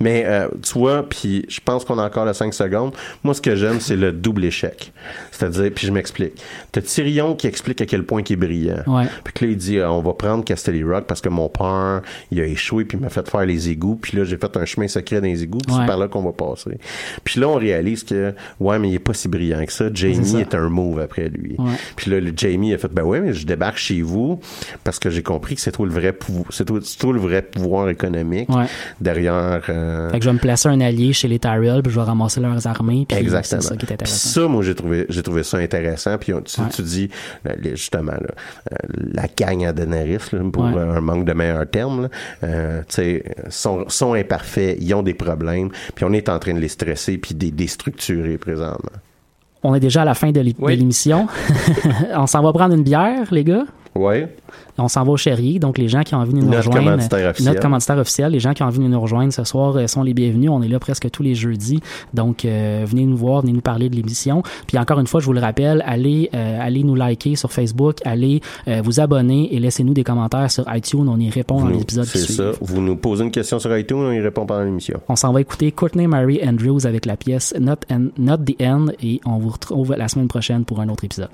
Mais euh, tu vois, puis je pense qu'on a encore les 5 secondes. Moi, ce que j'aime, c'est le double échec. C'est-à-dire, puis je m'explique. T'as Tyrion qui explique à quel point il est brillant. Ouais. Puis que là, il dit, euh, on va prendre Castelli Rock parce que mon père, il a échoué puis il m'a fait faire les égouts. Puis là, j'ai fait un chemin secret dans les égouts. Puis Ouais. c'est par là qu'on va passer. Puis là, on réalise que, ouais, mais il est pas si brillant que ça. Jamie ça. est un move après lui. Ouais. Puis là, le Jamie a fait, ben ouais, mais je débarque chez vous parce que j'ai compris que c'est toi le vrai pouvoir, c'est le vrai pouvoir économique derrière. Euh, Fait que je vais me placer un allié chez les Tyrell, puis je vais ramasser leurs armées, puis Exactement. c'est ça qui est Puis intéressant. ça, moi, j'ai trouvé, j'ai trouvé ça intéressant. Puis on- tu, Ouais. tu dis, euh, justement, là, euh, la gagne à Daenerys, là, pour Ouais. un manque de meilleurs termes, euh, tu sais, sont, sont imparfaits, ils ont des problèmes, puis on est en train de les stresser puis de les déstructurer présentement. On est déjà à la fin de l'é- de Oui. l'émission. on s'en va prendre une bière, les gars? Ouais. On s'en va au Cherry, donc les gens qui ont envie de nous Notre rejoindre. commanditaire officiel. Notre commanditaire officiel. Les gens qui ont envie de nous rejoindre ce soir euh, sont les bienvenus. On est là presque tous les jeudis. Donc, euh, venez nous voir, venez nous parler de l'émission. Puis encore une fois, je vous le rappelle, allez, euh, allez nous liker sur Facebook, allez euh, vous abonner et laissez-nous des commentaires sur iTunes. On y répond dans l'épisode qui C'est suit. ça. Vous nous posez une question sur iTunes, on y répond pendant l'émission. On s'en va écouter Courtney Mary Andrews avec la pièce Not, End- Not the End et on vous retrouve la semaine prochaine pour un autre épisode.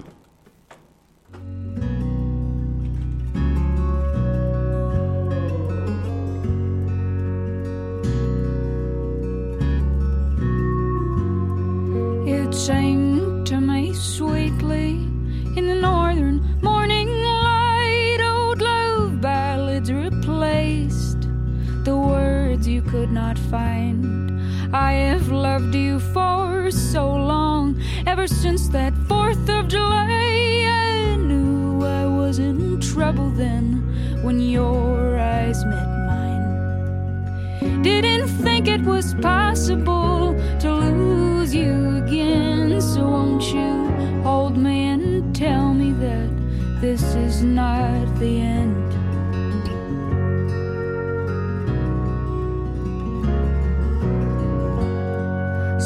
Find. I have loved you for so long, ever since that 4th of July. I knew I was in trouble then when your eyes met mine. Didn't think it was possible to lose you again. So won't you hold me and tell me that this is not the end?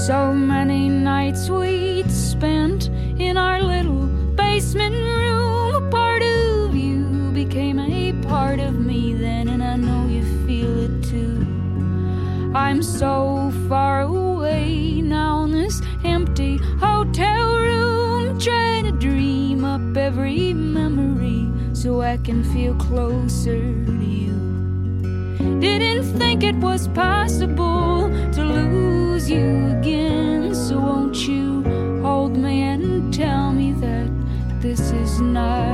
So many nights we'd spent in our little basement room. A part of you became a part of me then, and I know you feel it too. I'm so far away now in this empty hotel room, trying to dream up every memory so I can feel closer to you. Didn't think it was possible to lose you again. So won't you hold me and tell me that this is not.